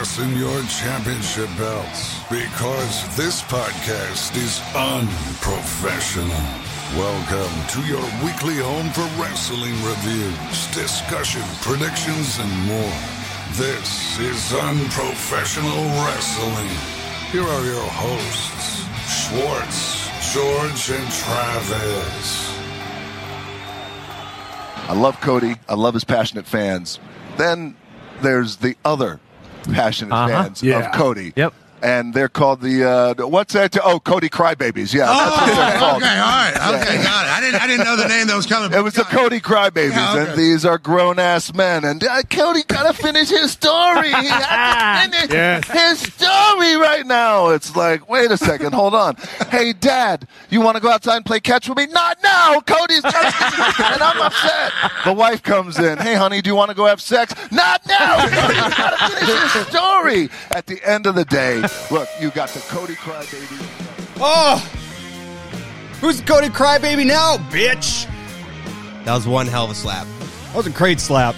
fasten your championship belts because this podcast is unprofessional. Welcome to your weekly home for wrestling reviews, discussion, predictions, and more. This is Unprofessional Wrestling. Here are your hosts, Schwartz, George, and Travis. I love Cody. I love his passionate fans. Then there's the other passionate Uh-huh. fans Yeah. of Cody. Yep. And they're called the uh, what's that? Oh, Cody Crybabies. Yeah, that's what they're Oh, called. okay, all right, okay, got it. I didn't, I didn't know the name that was coming. It was the Cody Crybabies, Yeah, okay. and these are grown ass men. And uh, Cody gotta finish his story. He finish Yes. his story right now. It's like, wait a second, hold on. Hey, Dad, you want to go outside and play catch with me? Not now. Cody's gotta and I'm upset. The wife comes in. Hey, honey, do you want to go have sex? Not now. Cody's gotta finish his story. At the end of the day, look, you got the Cody Crybaby. Oh! Who's the Cody Crybaby now, bitch? That was one hell of a slap. That was a great slap.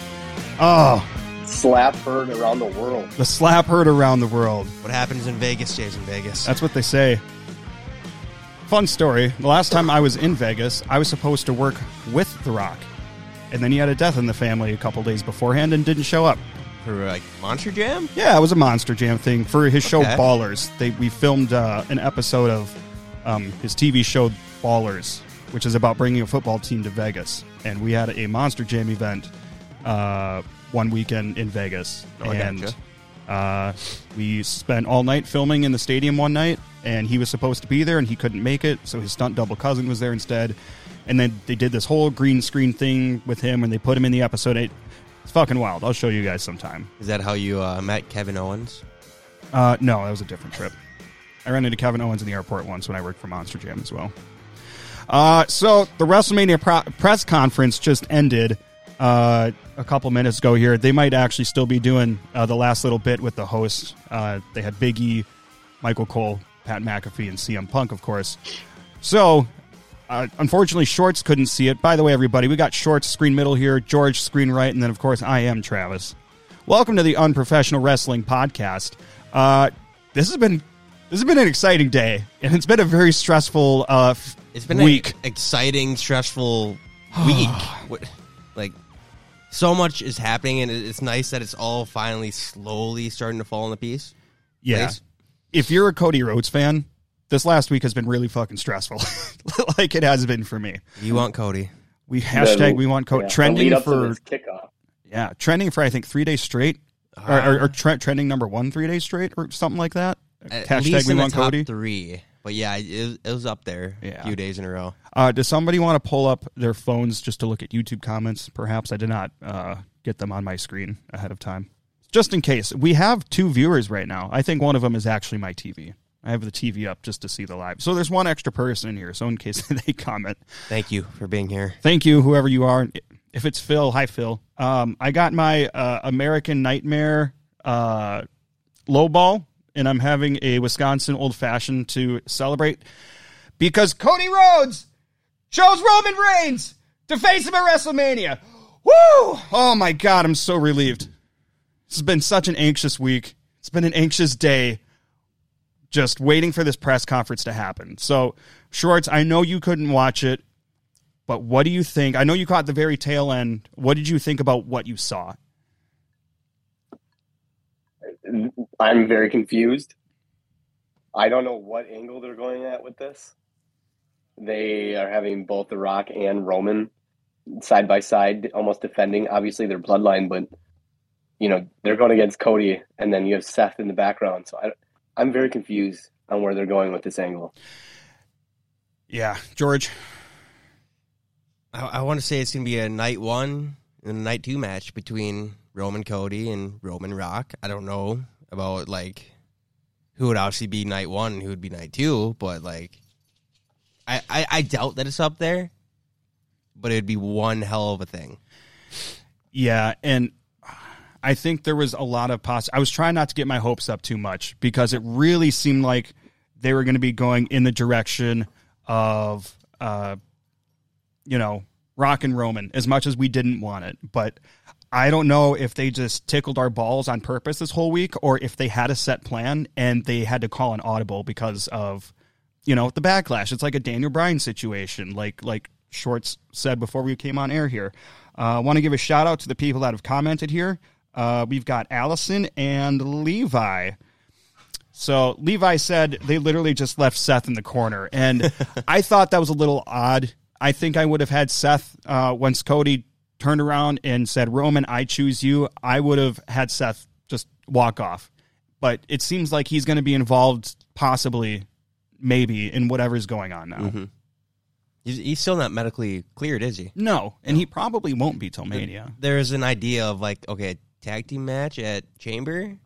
Oh, slap heard around the world. the slap heard around the world. What happens in Vegas stays in Vegas. That's what they say. Fun story. The last time I was in Vegas, I was supposed to work with The Rock. And then he had a death in the family a couple days beforehand and didn't show up. For like Monster Jam? Yeah, it was a Monster Jam thing for his show Okay. Ballers. They we filmed uh, an episode of um, his TV show Ballers, which is about bringing a football team to Vegas, and we had a Monster Jam event uh, one weekend in Vegas, Oh, I and gotcha. uh, we spent all night filming in the stadium one night, and he was supposed to be there, and he couldn't make it, so his stunt double cousin was there instead. And then they did this whole green screen thing with him, and they put him in the episode. It, it's fucking wild. I'll show you guys sometime. Is that how you uh, met Kevin Owens? Uh, no, that was a different trip. I ran into Kevin Owens in the airport once when I worked for Monster Jam as well. Uh, so the WrestleMania pro- press conference just ended uh, a couple minutes ago. Here, they might actually still be doing uh, the last little bit with the hosts. Uh, they had Big E, Michael Cole, Pat McAfee, and CM Punk, of course. So, uh, unfortunately, Shorts couldn't see it. By the way, everybody, we got Shorts screen middle here, George screen right, and then of course I am Travis. Welcome to the Unprofessional Wrestling Podcast. Uh, this has been this has been an exciting day, and it's been a very stressful uh, It's been week. an exciting, stressful week. Like, so much is happening, and it's nice that it's all finally slowly starting to fall into piece. yeah. Place. If you're a Cody Rhodes fan, this last week has been really fucking stressful, like it has been for me. You want Cody. We hashtag we want Cody Yeah, trending lead up to for this kickoff. yeah trending for I think three days straight, or, or, or tre- trending number one three days straight, or something like that. At hashtag least we in the want top Cody. three. But yeah, it, was- it was up there Yeah. a few days in a row. Uh, does somebody want to pull up their phones just to look at YouTube comments? Perhaps I did not uh, get them on my screen ahead of time. Just in case. We have two viewers right now. I think one of them is actually my TV. I have the TV up just to see the live. So there's one extra person in here. So in case they comment, Thank you for being here. thank you, whoever you are. If it's Phil, hi Phil. Um, I got my uh, American Nightmare uh, low ball, and I'm having a Wisconsin old fashioned to celebrate because Cody Rhodes chose Roman Reigns to face him at WrestleMania. Woo! Oh my God, I'm so relieved. This has been such an anxious week. It's been an anxious day just waiting for this press conference to happen. So, Shorts, I know you couldn't watch it, but what do you think? I know you caught the very tail end. What did you think about what you saw? I'm very confused. I don't know what angle they're going at with this. They are having both The Rock and Roman side by side, almost defending obviously their bloodline, but you know they're going against Cody, and then you have Seth in the background. So I, I'm very confused on where they're going with this angle. Yeah, George. I, I want to say it's going to be a night one and a night two match between Roman Cody and Roman Rock. I don't know about like who would obviously be night one and who would be night two, but like I, I, I doubt that it's up there. But it'd be one hell of a thing. Yeah, and I think there was a lot of poss. I was trying not to get my hopes up too much because it really seemed like they were going to be going in the direction of, uh, you know, Rock and Roman as much as we didn't want it. But I don't know if they just tickled our balls on purpose this whole week or if they had a set plan and they had to call an audible because of, you know, the backlash. It's like a Daniel Bryan situation, like like Schwartz said before we came on air here. I uh, want to give a shout out to the people that have commented here. Uh, we've got Allison and Levi. So Levi said they literally just left Seth in the corner, and I thought that was a little odd. I think I would have had Seth uh, once Cody turned around and said, "Roman, I choose you." I would have had Seth just walk off, but it seems like he's going to be involved, possibly, maybe, in whatever's going on now. Mm-hmm. He's, still not medically cleared, is he? No, and he probably won't be till Mania. There's an idea of like, okay, tag team match at Chamber,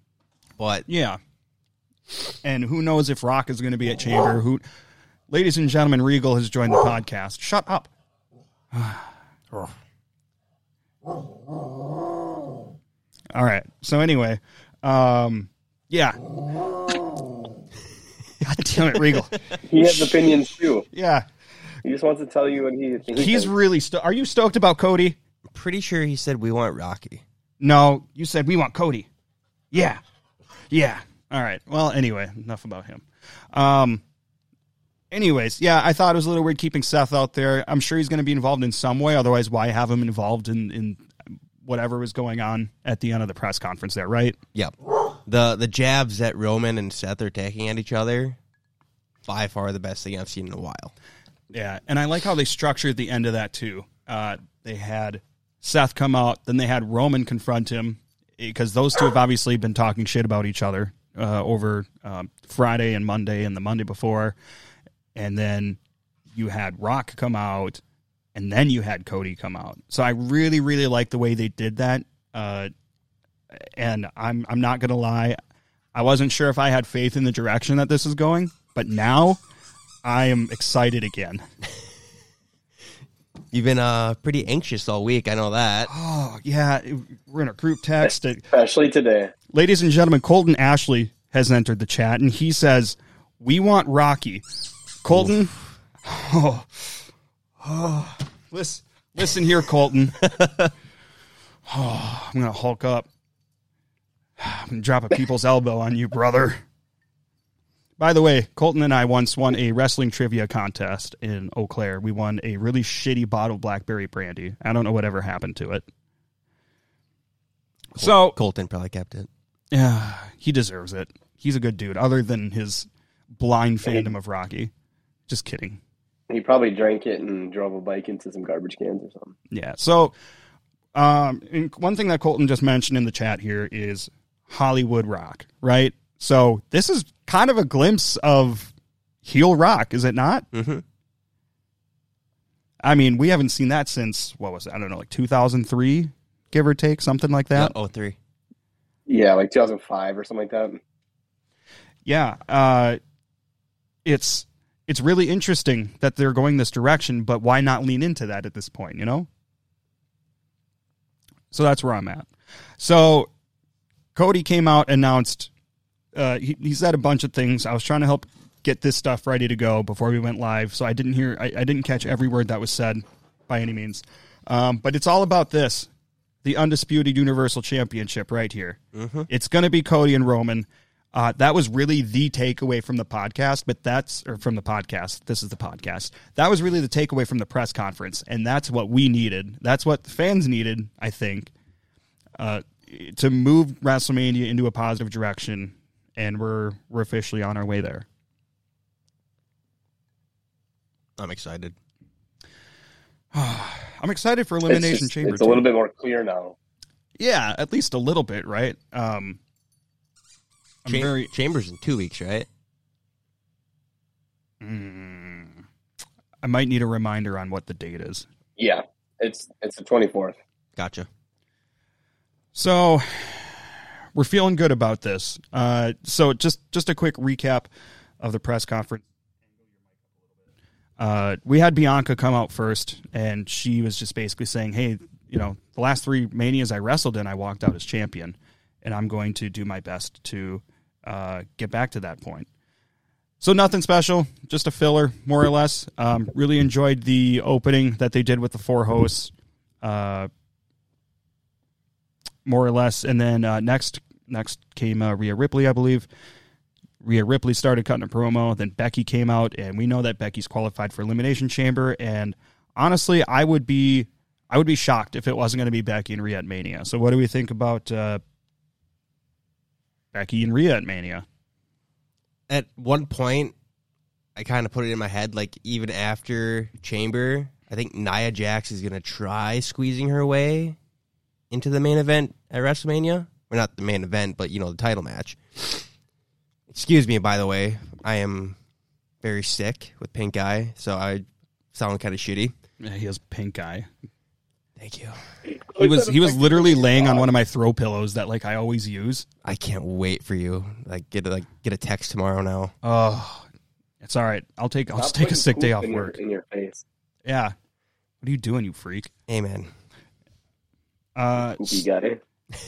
but Yeah. And who knows if Rock is going to be at Chamber? Who, ladies and gentlemen, Regal has joined the podcast. Shut up. All right. So anyway, um, yeah. God damn it, Regal. He has opinions too. Yeah, He just wants to tell you what he thinks. he's really. Sto- Are you stoked about Cody? Pretty sure he said we want Rocky. No, you said we want Cody. Yeah, yeah. All right. Well, anyway, enough about him. Um. Anyways, yeah, I thought it was a little weird keeping Seth out there. I'm sure he's going to be involved in some way. Otherwise, why have him involved in in whatever was going on at the end of the press conference there? Right? Yep. The the jabs that Roman and Seth are taking at each other, by far the best thing I've seen in a while. Yeah, and I like how they structured the end of that too. Uh, they had Seth come out, then they had Roman confront him because those two have obviously been talking shit about each other uh, over um, Friday and Monday and the Monday before, and then you had Rock come out, and then you had Cody come out. So I really, really like the way they did that. Uh, and I'm I'm not gonna lie, I wasn't sure if I had faith in the direction that this is going, but now I am excited again. You've been uh pretty anxious all week. I know that. Oh yeah, we're in a group text. especially today. Ladies and gentlemen, Colton Ashley has entered the chat, and he says, "We want Rocky." Colton, oh, oh, listen, listen here, Colton. Oh, I'm gonna hulk up. I'm gonna drop a people's elbow on you, brother. By the way, Colton and I once won a wrestling trivia contest in Eau Claire. We won a really shitty bottle of blackberry brandy. I don't know whatever happened to it. So Colton probably kept it. yeah, he deserves it. He's a good dude, other than his blind fandom of Rocky. Just kidding. He probably drank it and drove a bike into some garbage cans or something. Yeah. So, um, one thing that Colton just mentioned in the chat here is Hollywood Rock, right? So this is kind of a glimpse of heel rock, is it not? Mhm. I mean, we haven't seen that since what was it? I don't know, like 2003, give or take, something like that. Oh three. Yeah, like 2005 or something like that. yeah uh it's it's really interesting that they're going this direction but why not lean into that at this point you know so that's where i'm at so cody came out announced uh he, he said a bunch of things i was trying to help get this stuff ready to go before we went live so i didn't hear i, I didn't catch every word that was said by any means um, but it's all about this the undisputed universal championship right here it's going to be cody and roman uh, that was really the takeaway from the podcast, but that's or from the podcast. This is the podcast. That was really the takeaway from the press conference, and that's what we needed. That's what the fans needed, I think, uh, to move WrestleMania into a positive direction, and we're we're officially on our way there. I'm excited. I'm excited for It's, Elimination just- Chamber. it's a too. little bit more clear now. yeah, at least a little bit, right? Um, I'm Cham- very Chambers in two weeks, right? I might need a reminder on what the date is. Yeah, it's it's the 24th. Gotcha. So we're feeling good about this. Uh, so just just a quick recap of the press conference. Uh, we had Bianca come out first, and she was just basically saying, "Hey, you know, the last three manias I wrestled in, I walked out as champion, and I'm going to do my best to uh, get back to that point." So nothing special, just a filler, more or less. Um, really enjoyed the opening that they did with the four hosts. Uh, more or less. And then uh, next next came uh, Rhea Ripley, I believe. Rhea Ripley started cutting a promo. Then Becky came out, and we know that Becky's qualified for Elimination Chamber. And honestly, I would be I would be shocked if it wasn't going to be Becky and Rhea at Mania. So, what do we think about uh, Becky and Rhea at Mania? At one point, I kind of put it in my head, like even after Chamber, I think Nia Jax is gonna try squeezing her way into the main event at WrestleMania. Or not the main event, but you know the title match. Excuse me, by the way, I am very sick with pink eye, so I sound kind of shitty. Yeah, he has pink eye. Thank you. He was he was literally laying on one of my throw pillows that like I always use. I can't wait for you. Like get a, like get a text tomorrow now. Oh, it's all right. I'll take I'll Stop just take a sick day off in your- work. in your face. Yeah. What are you doing, you freak? Amen. Uh, Poopy guy.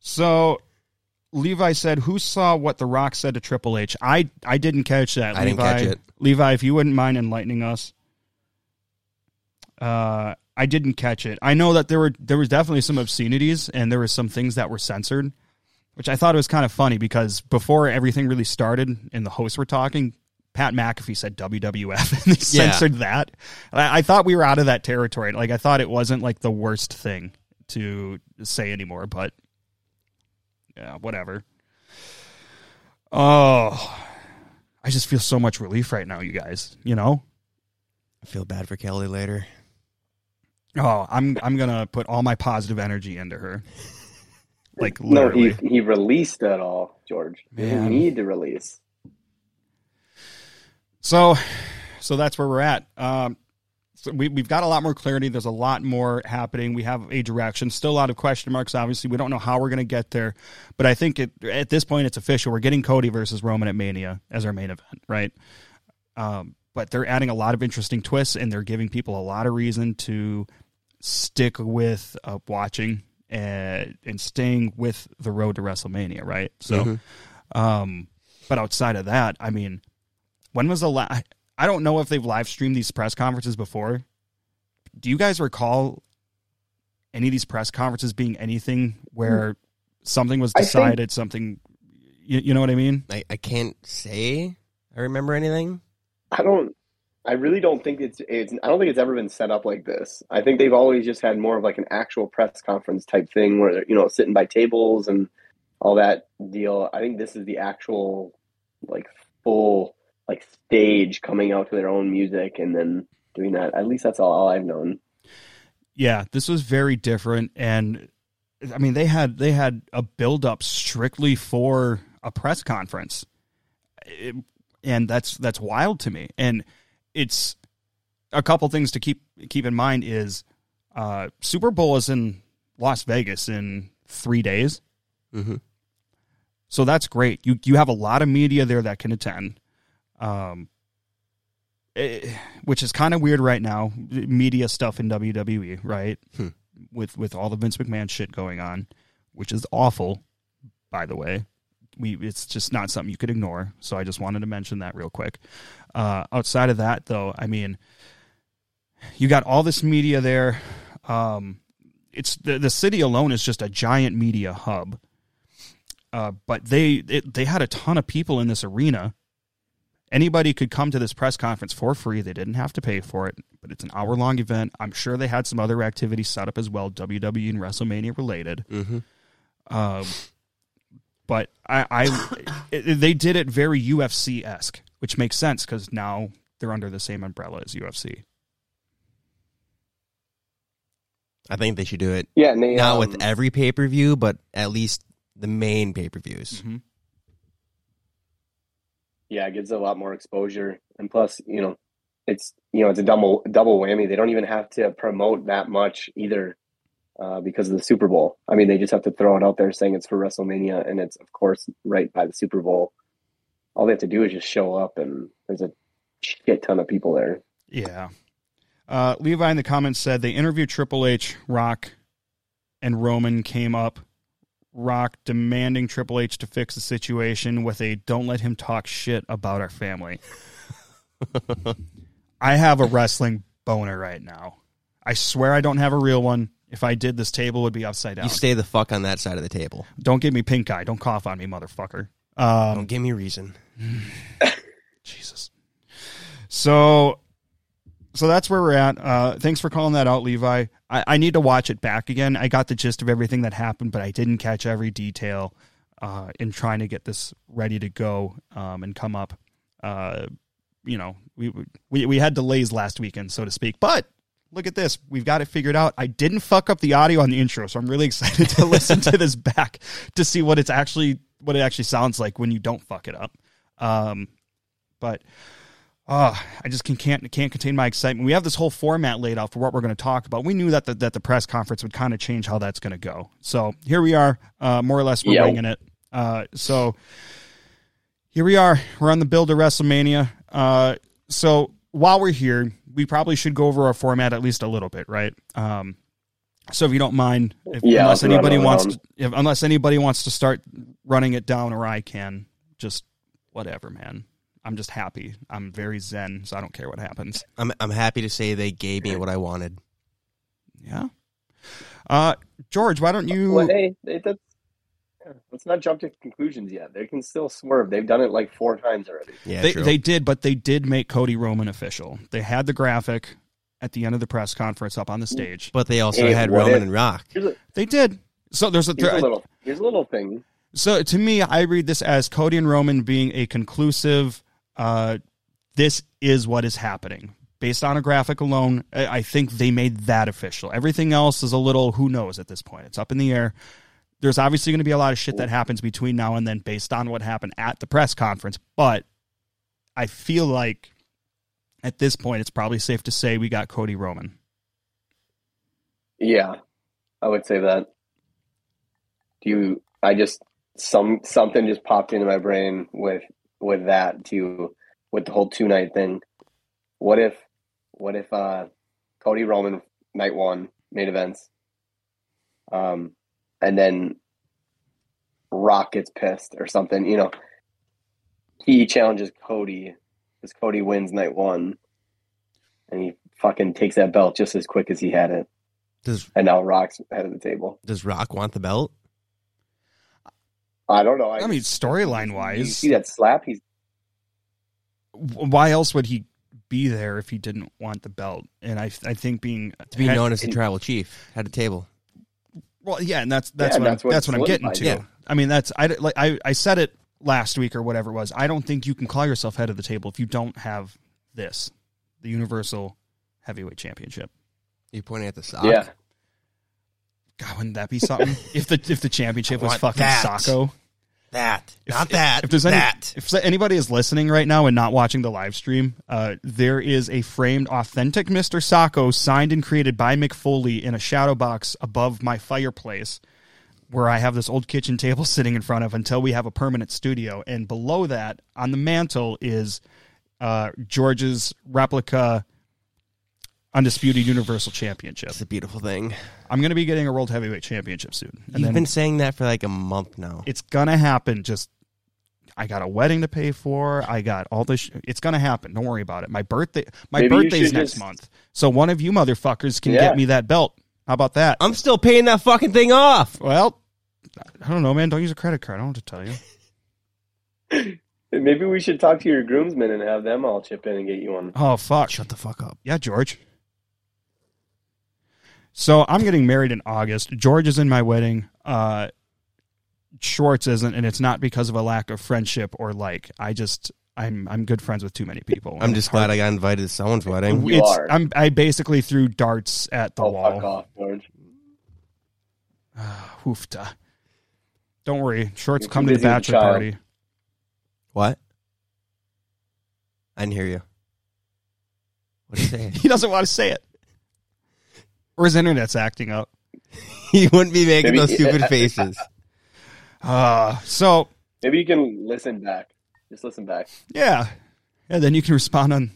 so Levi said, "Who saw what The Rock said to Triple H?" I I didn't catch that. I didn't Levi, catch it. Levi, if you wouldn't mind enlightening us. Uh, I didn't catch it. I know that there were there was definitely some obscenities and there were some things that were censored, which I thought was kind of funny because before everything really started and the hosts were talking, Pat McAfee said WWF and they Yeah. censored that. I, I thought we were out of that territory. Like I thought it wasn't like the worst thing to say anymore, but yeah, whatever. Oh, I just feel so much relief right now, you guys. You know. I feel bad for Kelly later. Oh, I'm I'm gonna put all my positive energy into her. Like No, he he released it all, George. He didn't need to release. So, so that's where we're at. Um, so we we've got a lot more clarity. There's a lot more happening. We have a direction. Still a lot of question marks. Obviously, we don't know how we're gonna get there, but I think it, at this point it's official. We're getting Cody versus Roman at Mania as our main event, right? Um, but they're adding a lot of interesting twists, and they're giving people a lot of reason to stick with uh, watching and and staying with the road to WrestleMania, right? So, um, but outside of that, I mean, when was the last? I don't know if they've live streamed these press conferences before. Do you guys recall any of these press conferences being anything where something was I think- decided, something, you, you know what I mean? I, I can't say I remember anything. I don't. I really don't think it's. It's. I don't think it's ever been set up like this. I think they've always just had more of like an actual press conference type thing where they're you know sitting by tables and all that deal. I think this is the actual like full like stage coming out to their own music and then doing that. At least that's all, all I've known. Yeah, this was very different, and I mean they had they had a build up strictly for a press conference, It- and that's that's wild to me. And it's a couple things to keep keep in mind is uh, Super Bowl is in Las Vegas in three days, Mm-hmm. so that's great. You you have a lot of media there that can attend, um, eh, which is kind of weird right now. Media stuff in WWE, right? Hmm. With with all the Vince McMahon shit going on, which is awful, by the way. We it's just not something you could ignore. So I just wanted to mention that real quick. Uh, outside of that, though, I mean, you got all this media there. Um, it's the the city alone is just a giant media hub. Uh, but they it, they had a ton of people in this arena. Anybody could come to this press conference for free. They didn't have to pay for it, but it's an hour long event. I'm sure they had some other activities set up as well, WWE and WrestleMania related. Mm-hmm. Um, but I, I it, they did it very UFC esque, which makes sense because now they're under the same umbrella as UFC. I think they should do it Yeah, they not um, with every pay per view, but at least the main pay per views. Yeah, it gives it a lot more exposure, and plus, you know, it's you know it's a double double whammy. They don't even have to promote that much either, uh, because of the Super Bowl. I mean, they just have to throw it out there saying it's for WrestleMania, and it's of course right by the Super Bowl. All they have to do is just show up, and there's a shit ton of people there. Yeah. Uh, Levi in the comments said they interviewed Triple H, Rock, and Roman came up. Rock demanding Triple H to fix the situation with a "Don't let him talk shit about our family." I have a wrestling boner right now. I swear I don't have a real one. If I did, this table would be upside down. You stay the fuck on that side of the table. Don't give me pink eye. Don't cough on me, motherfucker. Um, Don't give me reason. Jesus. So, so that's where we're at. Uh, thanks for calling that out, Levi. I, I need to watch it back again. I got the gist of everything that happened, but I didn't catch every detail uh, in trying to get this ready to go um, and come up. Uh, you know, we, we we had delays last weekend, so to speak, but. Look at this. We've got it figured out. I didn't fuck up the audio on the intro, so I'm really excited to listen to this back to see what it's actually what it actually sounds like when you don't fuck it up. Um, but uh, I just can, can't can't contain my excitement. We have this whole format laid out for what we're going to talk about. We knew that the, that the press conference would kind of change how that's going to go. So here we are, uh, more or less we're Yeah. winging it. Uh, so here we are. We're on the build to WrestleMania. Uh, so while we're here, we probably should go over our format at least a little bit, right? Um, so if you don't mind, if, Yeah, unless anybody wants, to, if, unless anybody wants to start running it down, or I can, just whatever, man. I'm just happy. I'm very zen, so I don't care what happens. I'm I'm happy to say they gave me what I wanted. Yeah. Uh, George, why don't you? Well, hey, it, that's, yeah, let's not jump to conclusions yet. They can still swerve. They've done it like four times already. Yeah, they true. they did, but they did make Cody Roman official. They had the graphic at the end of the press conference up on the stage. but they also Hey, had Roman if- and Rock. A, They did. So there's a, here's a little here's a little thing. So to me, I read this as Cody and Roman being a conclusive. Uh, this is what is happening based on a graphic alone. I think they made that official. Everything else is a little who knows at this point. It's up in the air. There's obviously going to be a lot of shit that happens between now and then based on what happened at the press conference, but I feel like at this point it's probably safe to say we got Cody Roman. Yeah, I would say that. Do you? I just some something just popped into my brain with with that too, with the whole two night thing. What if, what if uh, Cody Roman night one main events, um, and then Rock gets pissed or something. You know, he challenges Cody because Cody wins night one, and he fucking takes that belt just as quick as he had it. Does And now Rock's head of the table. Does Rock want the belt? I don't know. I mean, storyline wise, you wise, see that slap? He's why else would he be there if he didn't want the belt? And I, I think being To be known as the tribal chief, had a table. well, yeah, and that's that's Yeah, what that's I'm, what that's what I'm getting to. yeah. I mean, that's I like I, I said it last week or whatever it was. I don't think you can call yourself head of the table if you don't have this, the Universal Heavyweight Championship. You pointing at the sock? yeah. God, wouldn't that be something? if the if the championship was want fucking that. Socko. That. If- not that. If there's any, that. if anybody is listening right now and not watching the live stream, uh, there is a framed authentic Mr. Socko signed and created by Mick Foley in a shadow box above my fireplace, where I have this old kitchen table sitting in front of until we have a permanent studio. And below that, on the mantle, is uh, George's replica undisputed Universal Championship. It's a beautiful thing. I'm going to be getting a World Heavyweight Championship soon, and You've then been saying that for like a month now. it's gonna happen. Just I got a wedding to pay for. I got all this. Sh- it's gonna happen. Don't worry about it. My birthday. My Maybe you birthday's should next just- month. So one of you motherfuckers can Yeah. get me that belt. How about that? I'm still paying that fucking thing off. well, I don't know, man. Don't use a credit card. I don't know what to tell you. Maybe we should talk to your groomsmen and have them all chip in and get you one. Oh fuck. Shut the fuck up. Yeah, George. So I'm getting married in August. George is in my wedding. Uh, Schwartz isn't, and it's not because of a lack of friendship or like. I just I'm I'm good friends with too many people. I'm just glad I got invited to someone's wedding. You it's, are. I'm I basically threw darts at the Oh, fuck wall. off, George. Hoofta. Don't worry, Schwartz You're come to the busy the bachelor child. party. What? I didn't hear you. What did you say? He doesn't want to say it. Or his internet's acting up. you wouldn't be making Maybe- those stupid faces. Uh, so Maybe you can listen back. Just listen back. yeah, and then you can respond on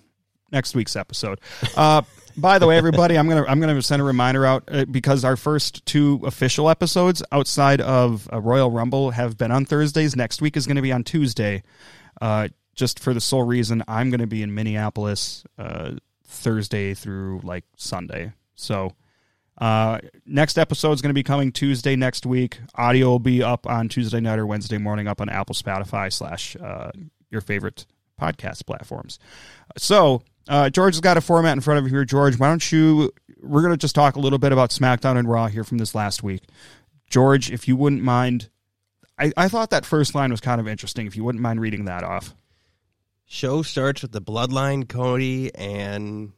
next week's episode. Uh, by the way, everybody, I'm gonna I'm gonna send a reminder out uh, because our first two official episodes outside of uh, Royal Rumble have been on Thursdays. Next week is going to be on Tuesday. Uh, just for the sole reason I'm going to be in Minneapolis uh, Thursday through like Sunday. So Uh, next episode is going to be coming Tuesday next week. Audio will be up on Tuesday night or Wednesday morning up on Apple, Spotify, slash uh, your favorite podcast platforms. So, uh, George has got a format in front of you here. George, why don't you? We're going to just talk a little bit about SmackDown and Raw here from this last week. George, if you wouldn't mind, I, I thought that first line was kind of interesting. If you wouldn't mind reading that off. Show starts with the Bloodline, Cody, and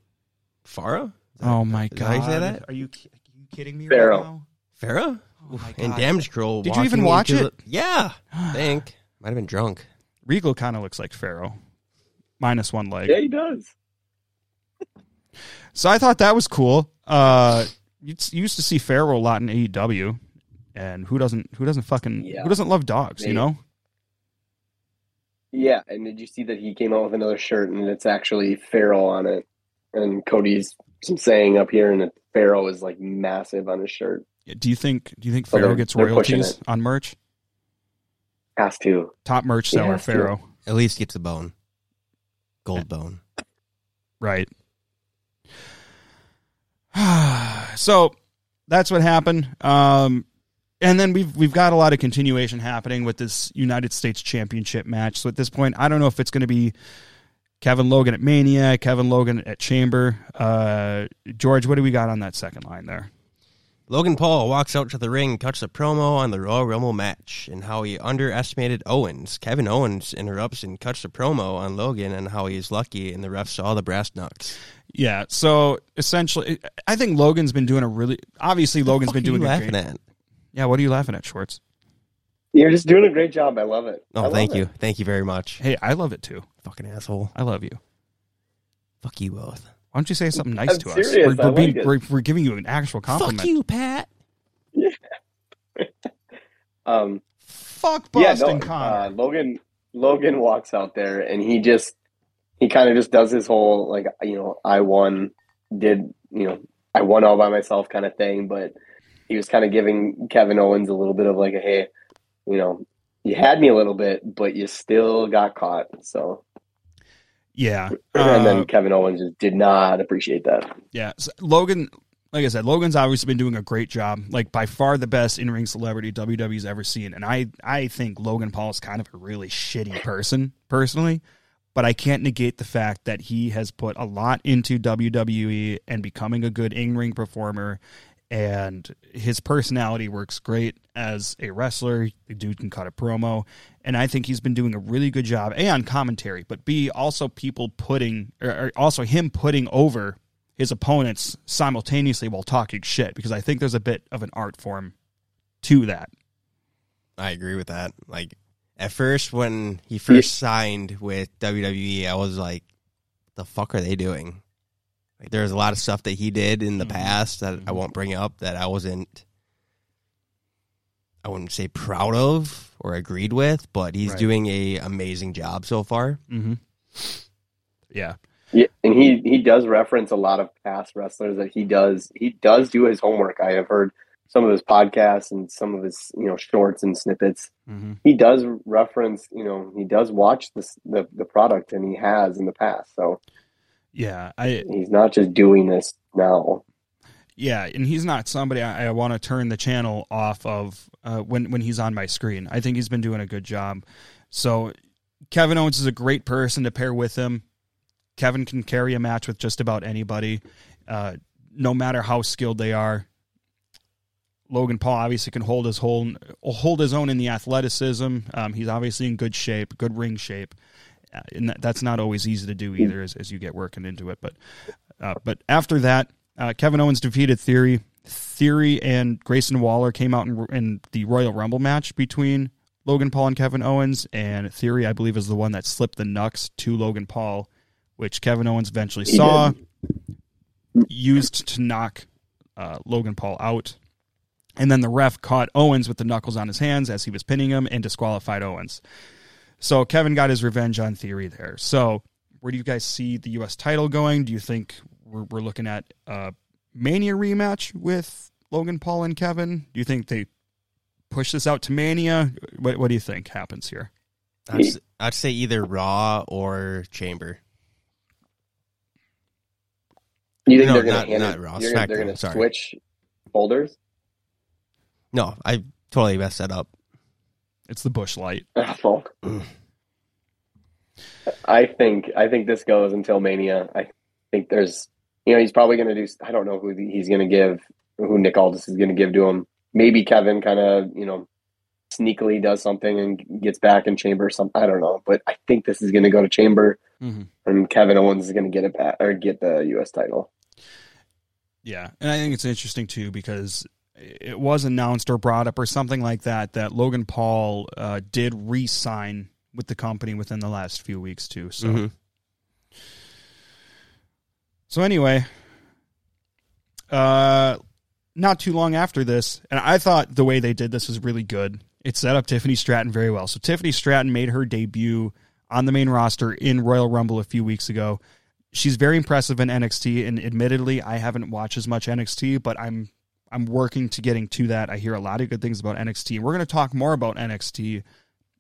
Farah. Oh my is that how god! say that? Are you, are you kidding me Pharaoh. right now? Farah Oh and God. Damage Control. Did you even watch it? the- yeah, I think might have been drunk. Regal kind of looks like Pharaoh, minus one leg. Yeah, he does. So I thought that was cool. Uh, you you used to see Pharaoh a lot in AEW, and who doesn't who doesn't fucking Yeah. who doesn't love dogs? You know? Yeah, and did you see that he came out with another shirt and it's actually Pharaoh on it? And Cody's saying up here, and Pharaoh is like massive on his shirt. Do you think do you think Oh, Pharaoh they're- gets royalties on merch? Has to. Top merch seller has to. Pharaoh, At least gets a bone, gold bone. right? so that's what happened. Um, and then we've we've got a lot of continuation happening with this United States Championship match. So at this point, I don't know if it's going to be Kevin Logan at Mania, Kevin Logan at Chamber. Uh, George, what do we got on that second line there? Logan Paul walks out to the ring, cuts a promo on the Royal Rumble match and how he underestimated Owens. Kevin Owens interrupts and cuts a promo on Logan and how he is lucky and the ref saw the brass knucks. Yeah. So essentially, I think Logan's been doing a really obviously Logan's been What are doing you a laughing great. at? Yeah. What are you laughing at, Schwartz? You're just doing a great job. I love it. Oh, love thank it. you. Thank you very much. Hey, I love it too. Fucking asshole. I love you. Fuck you both. Why don't you say something nice I'm to us? We're, we're, being, like it. we're, we're giving you an actual compliment. Fuck you, Pat. Um, Fuck yeah, Boston no, Connor. uh, Logan. Logan walks out there and he just he kind of just does his whole like you know I won, did you know I won all by myself kind of thing, but he was kind of giving Kevin Owens a little bit of like a hey, you know, you had me a little bit, but you still got caught. So yeah. and Uh, then Kevin Owens just did not appreciate that. Yeah, so Logan. Like I said, Logan's obviously been doing a great job. Like by far the best in ring celebrity WWE's ever seen, and I I think Logan Paul is kind of a really shitty person personally, but I can't negate the fact that he has put a lot into WWE and becoming a good in ring performer, and his personality works great as a wrestler. The dude can cut a promo, and I think he's been doing a really good job. A on commentary, but B also people putting, or, or also him putting over his opponents simultaneously while talking shit because I think there's a bit of an art form to that. I agree with that. Like at first when he first signed with WWE, I was like, the fuck are they doing? Like there's a lot of stuff that he did in the Mhm. past that I won't bring up that I wasn't I wouldn't say proud of or agreed with, but he's Right. doing a amazing job so far. Mm-hmm. Yeah. Yeah, and he he does reference a lot of past wrestlers that he does he does do his homework. I have heard some of his podcasts and some of his you know shorts and snippets. Mm-hmm. He does reference you know he does watch this the the product and he has in the past. So Yeah. I he's not just doing this now. yeah, and he's not somebody I, I want to turn the channel off of uh, when when he's on my screen. I think he's been doing a good job. So Kevin Owens is a great person to pair with him. Kevin can carry a match with just about anybody, uh, no matter how skilled they are. Logan Paul obviously can hold his whole hold his own in the athleticism. Um, he's obviously in good shape, good ring shape, and that's not always easy to do either as, as you get working into it. But uh, but after that, uh, Kevin Owens defeated Theory. Theory and Grayson Waller came out in, in the Royal Rumble match between Logan Paul and Kevin Owens, and Theory, I believe, is the one that slipped the knucks to Logan Paul, which Kevin Owens eventually saw, used to knock uh, Logan Paul out. And then the ref caught Owens with the knuckles on his hands as he was pinning him and disqualified Owens. So Kevin got his revenge on Theory there. So where do you guys see the U.S. title going? Do you think we're, we're looking at a Mania rematch with Logan Paul and Kevin? Do you think they push this out to Mania? What, what do you think happens here? I'd, s- I'd say either Raw or Chamber. You think No, they're going to not? Raw, they're going to switch. folders? No, I totally messed that up. It's the Busch Light. I think I think this goes until Mania. I think there's, you know, he's probably going to do. I don't know who he's going to give, who Nick Aldis is going to give to him. Maybe Kevin kind of, you know, sneakily does something and gets back in Chamber. or Something I don't know, but I think this is going to go to Chamber, Mhm. and Kevin Owens is going to get it back or get the U.S. title. Yeah, and I think it's interesting too because it was announced or brought up or something like that that Logan Paul uh, did re-sign with the company within the last few weeks too. So, Mhm. so anyway, uh, not too long after this, and I thought the way they did this was really good. It set up Tiffany Stratton very well. So Tiffany Stratton made her debut on the main roster in Royal Rumble a few weeks ago. She's very impressive in NXT, and admittedly, I haven't watched as much NXT, but I'm I'm working to getting to that. I hear a lot of good things about NXT. We're going to talk more about NXT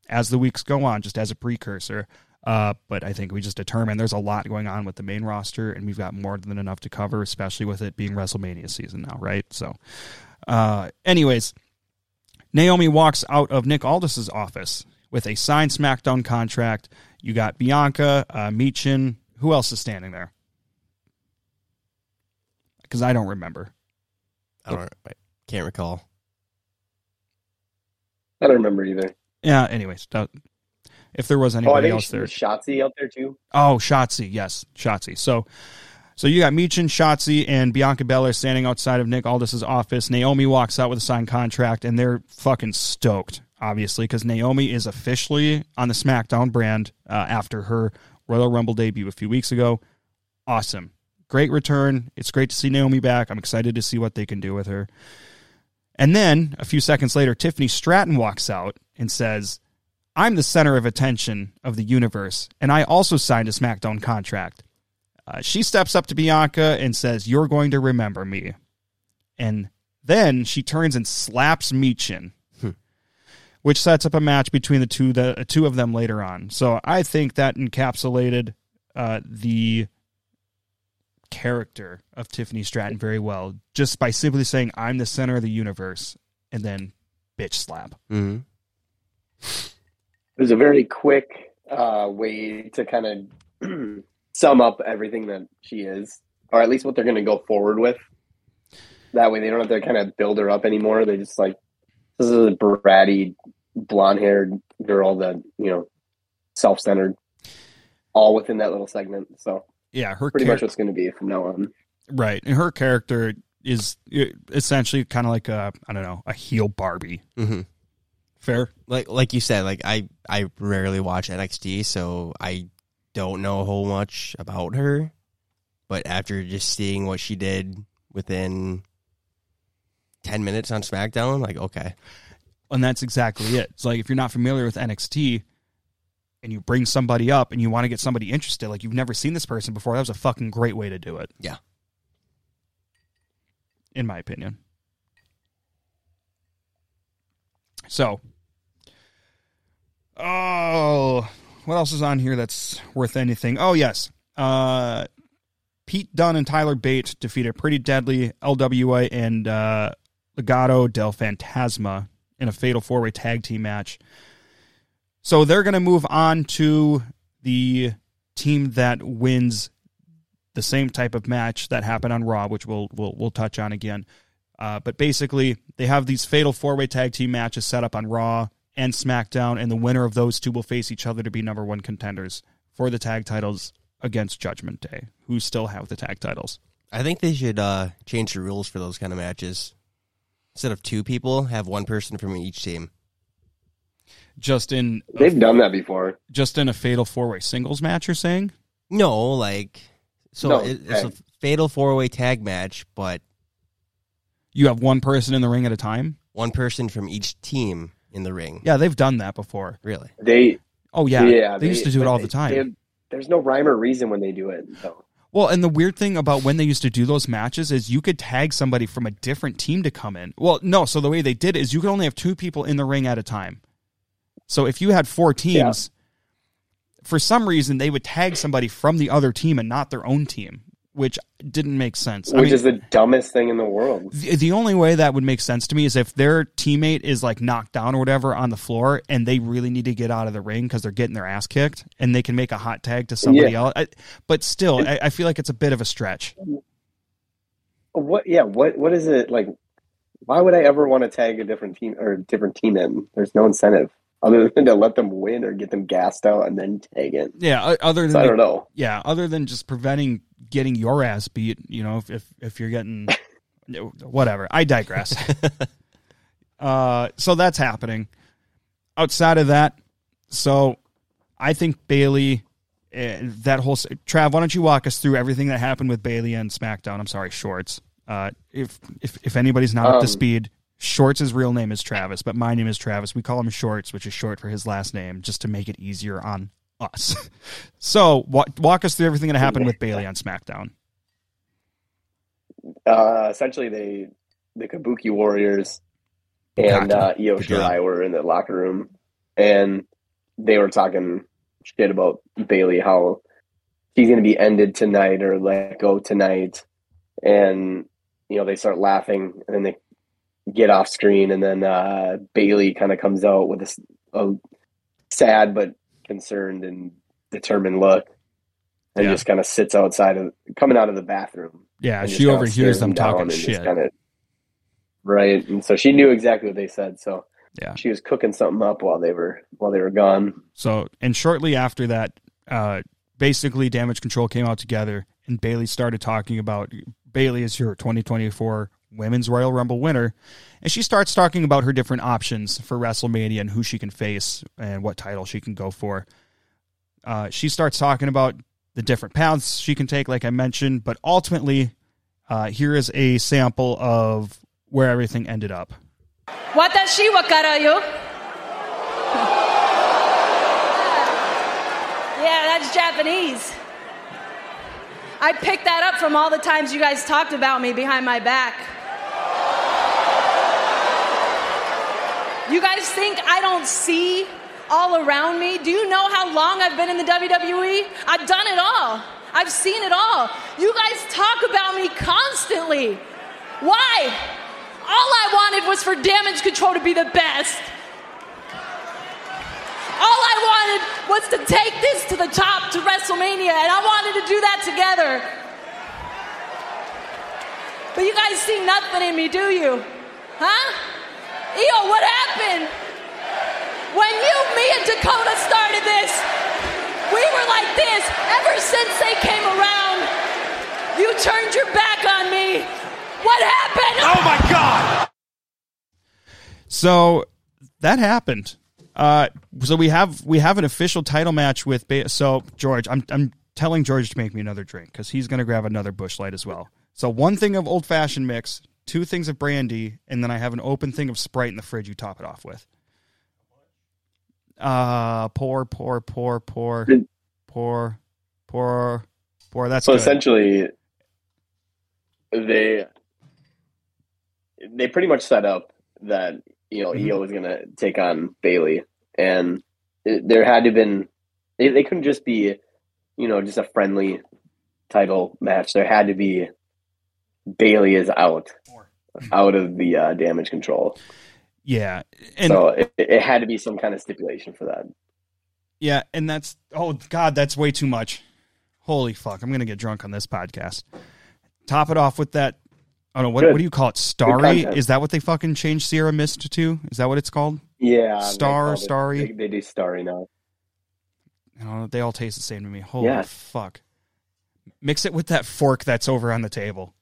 as the weeks go on, just as a precursor. Uh, but I think we just determined there's a lot going on with the main roster, and we've got more than enough to cover, especially with it being WrestleMania season now, right? So, uh, anyways, Naomi walks out of Nick Aldis's office with a signed SmackDown contract. You got Bianca, uh, Michin. Who else is standing there? Because I don't remember. I don't. I can't recall. I don't remember either. Yeah. Anyways, don't- if there was Oh, I anybody think else there, Shotzi out there too. Oh, Shotzi, yes, Shotzi. So, so you got Michin, Shotzi, and Bianca Belair standing outside of Nick Aldis's office. Naomi walks out with a signed contract, and they're fucking stoked, obviously, because Naomi is officially on the SmackDown brand uh, after her Royal Rumble debut a few weeks ago. Awesome, great return. It's great to see Naomi back. I'm excited to see what they can do with her. And then a few seconds later, Tiffany Stratton walks out and says, I'm the center of attention of the universe, and I also signed a SmackDown contract. Uh, she steps up to Bianca and says, You're going to remember me. And then she turns and slaps Michin, which sets up a match between the two, the two of them later on. So I think that encapsulated uh, the character of Tiffany Stratton very well, just by simply saying, I'm the center of the universe, and then bitch slap. hmm It was a very quick uh, way to kind of sum up everything that she is, or at least what they're going to go forward with. That way, they don't have to kind of build her up anymore. They just like this is a bratty, blonde-haired girl that you know, self-centered, all within that little segment. So Yeah, her character. pretty char- much what's going to be from now on. Right. And her character is essentially kind of like a, I don't know, a heel Barbie. hmm Fair? Like like you said, like I I rarely watch NXT, so I don't know a whole much about her. But after just seeing what she did within ten minutes on SmackDown, like okay, And that's exactly it. It's like if you're not familiar with NXT and you bring somebody up and you want to get somebody interested, like you've never seen this person before, that was a fucking great way to do it. Yeah. In my opinion. So, oh, what else is on here that's worth anything? Oh, yes. Uh, Pete Dunne and Tyler Bate defeated Pretty Deadly, LWA, and uh, Legado del Fantasma in a fatal four way tag team match. So they're going to move on to the team that wins the same type of match that happened on Raw, which we'll we'll, we'll touch on again. Uh, but basically, they have these fatal four way tag team matches set up on Raw and SmackDown, and the winner of those two will face each other to be number one contenders for the tag titles against Judgment Day, who still have the tag titles. I think they should uh, change the rules for those kind of matches. Instead of two people, have one person from each team. Just in They've done that before. just in a fatal four way singles match, you're saying? No, like so No, it, it's a fatal four way tag match, but You have one person in the ring at a time? one person from each team in the ring. Yeah, they've done that before. Really? They Oh yeah, yeah, they, used to do it all they- the time. they- there's no rhyme or reason when they do it. So. Well, and the weird thing about when they used to do those matches is you could tag somebody from a different team to come in. Well, no, so the way they did it is you could only have two people in the ring at a time. So if you had four teams, for some reason they would tag somebody from the other team and not their own team, which didn't make sense. I which mean, is the dumbest thing in the world. the, the only way that would make sense to me is if their teammate is like knocked down or whatever on the floor and they really need to get out of the ring because they're getting their ass kicked and they can make a hot tag to somebody Yeah. else. I, but still, I, I feel like it's a bit of a stretch. What? Yeah. What? What is it like? Why would I ever want to tag a different team or a different team in? There's no incentive other than to let them win or get them gassed out and then tag it. Yeah, other than So I don't know. yeah, other than just preventing getting your ass beat, you know, if if, if you're getting whatever. I digress. uh so that's happening. Outside of that, so I think Bayley uh, that whole Trav, why don't you walk us through everything that happened with Bayley and SmackDown? I'm sorry, Shorts. Uh if if if anybody's not up to Um, speed, Shorts' real name is Travis, but my name is Travis. We call him Shorts, which is short for his last name, just to make it easier on us. so, wa- walk us through everything that happened with Bayley on SmackDown. Uh, essentially, they the Kabuki Warriors and uh, Io Good job. Shirai were in the locker room, and they were talking shit about Bayley, how she's going to be ended tonight or let go tonight, and you know they start laughing, and then they get off screen, and then uh, Bayley kind of comes out with this a sad but concerned and determined look. And Yeah. just kind of sits outside of coming out of the bathroom Yeah, she overhears them talking shit. kinda- right, and so she knew exactly what they said. So Yeah. she was cooking something up while they were while they were gone. So, and shortly after that, uh, basically, Damage Control came out together, and Bayley started talking about Bayley is your 2024 Women's Royal Rumble winner, and she starts talking about her different options for WrestleMania and who she can face and what title she can go for. Uh, she starts talking about the different paths she can take, like I mentioned, but ultimately, uh, here is a sample of where everything ended up. Watashi wa karayo. Yeah, that's Japanese. I picked that up from all the times you guys talked about me behind my back. You guys think I don't see all around me? Do you know how long I've been in the WWE? I've done it all. I've seen it all. You guys talk about me constantly. Why? All I wanted was for damage control to be the best. All I wanted was to take this to the top to WrestleMania, and I wanted to do that together. But you guys see nothing in me, do you? Huh? Io, what happened? When you, me, and Dakota started this, we were like this. Ever since they came around, you turned your back on me. What happened? Oh my God! So that happened. Uh, so we have we have an official title match with. Ba- so George, I'm I'm telling George to make me another drink because he's going to grab another Busch Light as well. So one thing of old fashioned mix, two things of brandy, and then I have an open thing of Sprite in the fridge. You top it off with. Uh, pour, pour, pour, pour, Good. pour, pour, pour. That's So good. essentially, they they pretty much set up that you know Mhm. Io was going to take on Bayley, and it, there had to been they, they couldn't just be you know just a friendly title match. There had to be Bayley is out out of the uh, damage control. Yeah, and so it, it had to be some kind of stipulation for that. Yeah, and that's oh god, that's way too much. Holy fuck, I'm gonna get drunk on this podcast. Top it off with that. Oh no, what, Good. what do you call it? Starry? Is that what they fucking changed Sierra Mist to? Is that what it's called? Yeah, Star, Starry? They, they do starry now. I don't know, they all taste the same to me. Holy Yeah. fuck. Mix it with that fork that's over on the table.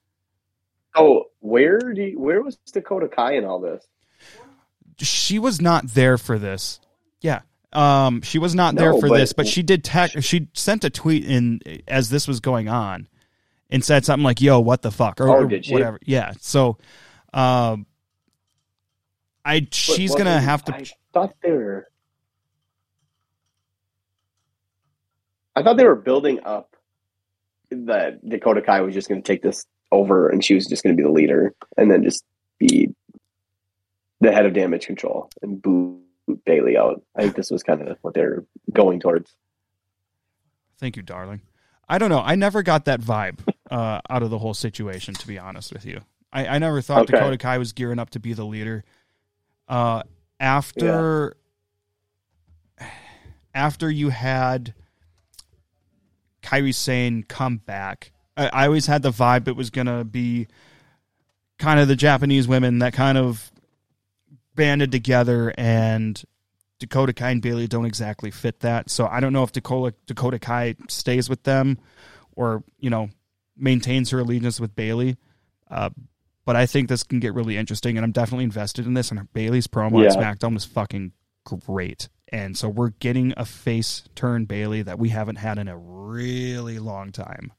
Oh, where do you, where was Dakota Kai in all this? She was not there for this. Yeah. Um, she was not there for but- this, but she did tech she sent a tweet in as this was going on and said something like, yo, what the fuck? Or, Oh, or did she? whatever. Yeah. So um I But she's gonna have to I thought they were. I thought they were building up that Dakota Kai was just going to take this over, and she was just going to be the leader, and then just be the head of damage control and boot Bayley out. I think this was kind of what they're going towards. Thank you, darling. I don't know. I never got that vibe. uh, out of the whole situation. To be honest with you, I, I never thought Okay. Dakota Kai was gearing up to be the leader. Uh, after after you had Kairi Sane come back, I, I always had the vibe it was gonna be kind of the Japanese women that kind of banded together and Dakota Kai and Bayley don't exactly fit that. So I don't know if Dakota Dakota Kai stays with them or, you know, maintains her allegiance with Bayley. Uh, but I think this can get really interesting and I'm definitely invested in this and Bayley's promo Yeah. on SmackDown was fucking great. And so we're getting a face turn Bayley that we haven't had in a really long time.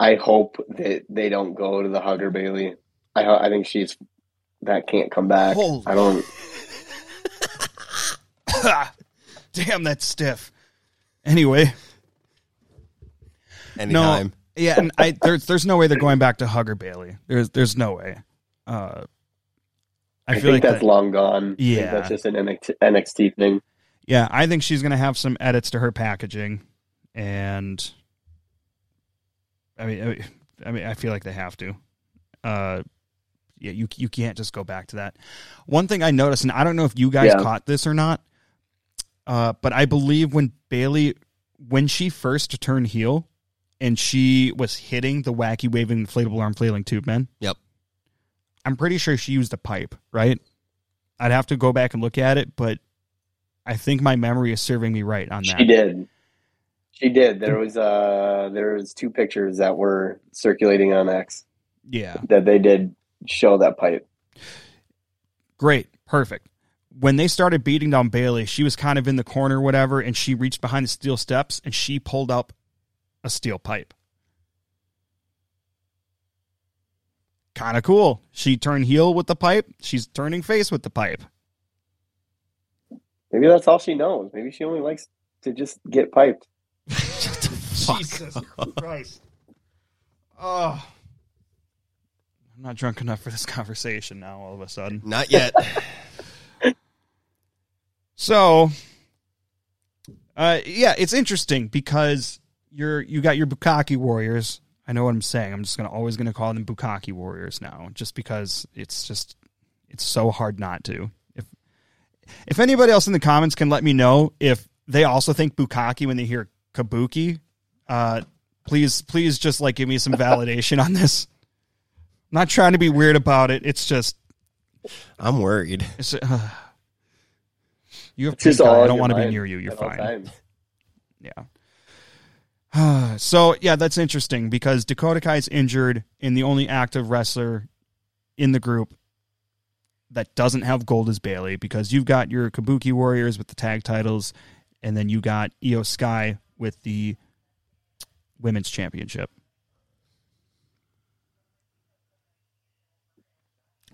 I hope that they don't go to the hugger Bayley. I I think she's that can't come back. Holy- I don't. Damn, that's stiff. Anyway, Anytime. No, yeah, and I there's there's no way they're going back to Hugger Bayley. There's there's no way. Uh, I, I, feel think like that's that- long gone. I think Yeah. that's just an NXT, NXT thing. yeah, I think she's gonna have some edits to her packaging, and I mean, I mean, I feel like they have to. Uh, yeah, you you can't just go back to that. One thing I noticed, and I don't know if you guys Yeah. caught this or not, uh, but I believe when Bayley, when she first turned heel, and she was hitting the wacky waving inflatable arm flailing tube man. Yep. I'm pretty sure she used a pipe, right? I'd have to go back and look at it, but I think my memory is serving me right on that. She did. She did. There was uh there was two pictures that were circulating on X Yeah. that they did show that pipe. Great. Perfect. When they started beating down Bayley, she was kind of in the corner, whatever, and she reached behind the steel steps and she pulled up a steel pipe. Kind of cool. She turned heel with the pipe. She's turning face with the pipe. Maybe that's all she knows. Maybe she only likes to just get piped. Jesus Christ. Oh. I'm not drunk enough for this conversation now, all of a sudden. Not yet. So, uh, yeah, it's interesting because you're you got your Bukaki Warriors. I know what I'm saying. I'm just gonna always gonna call them Bukaki Warriors now, just because it's just it's so hard not to. If if anybody else in the comments can let me know if they also think Bukaki when they hear Kabuki, uh, please please just like give me some validation on this. I'm not trying to be weird about it. It's just I'm worried. it's, uh, you have It's just pink eye. all I don't want to be near you. You're fine. Yeah. so yeah, that's interesting because Dakota Kai's injured and the only active wrestler in the group that doesn't have gold is Bayley because you've got your Kabuki Warriors with the tag titles, and then you got Io Sky with the women's championship.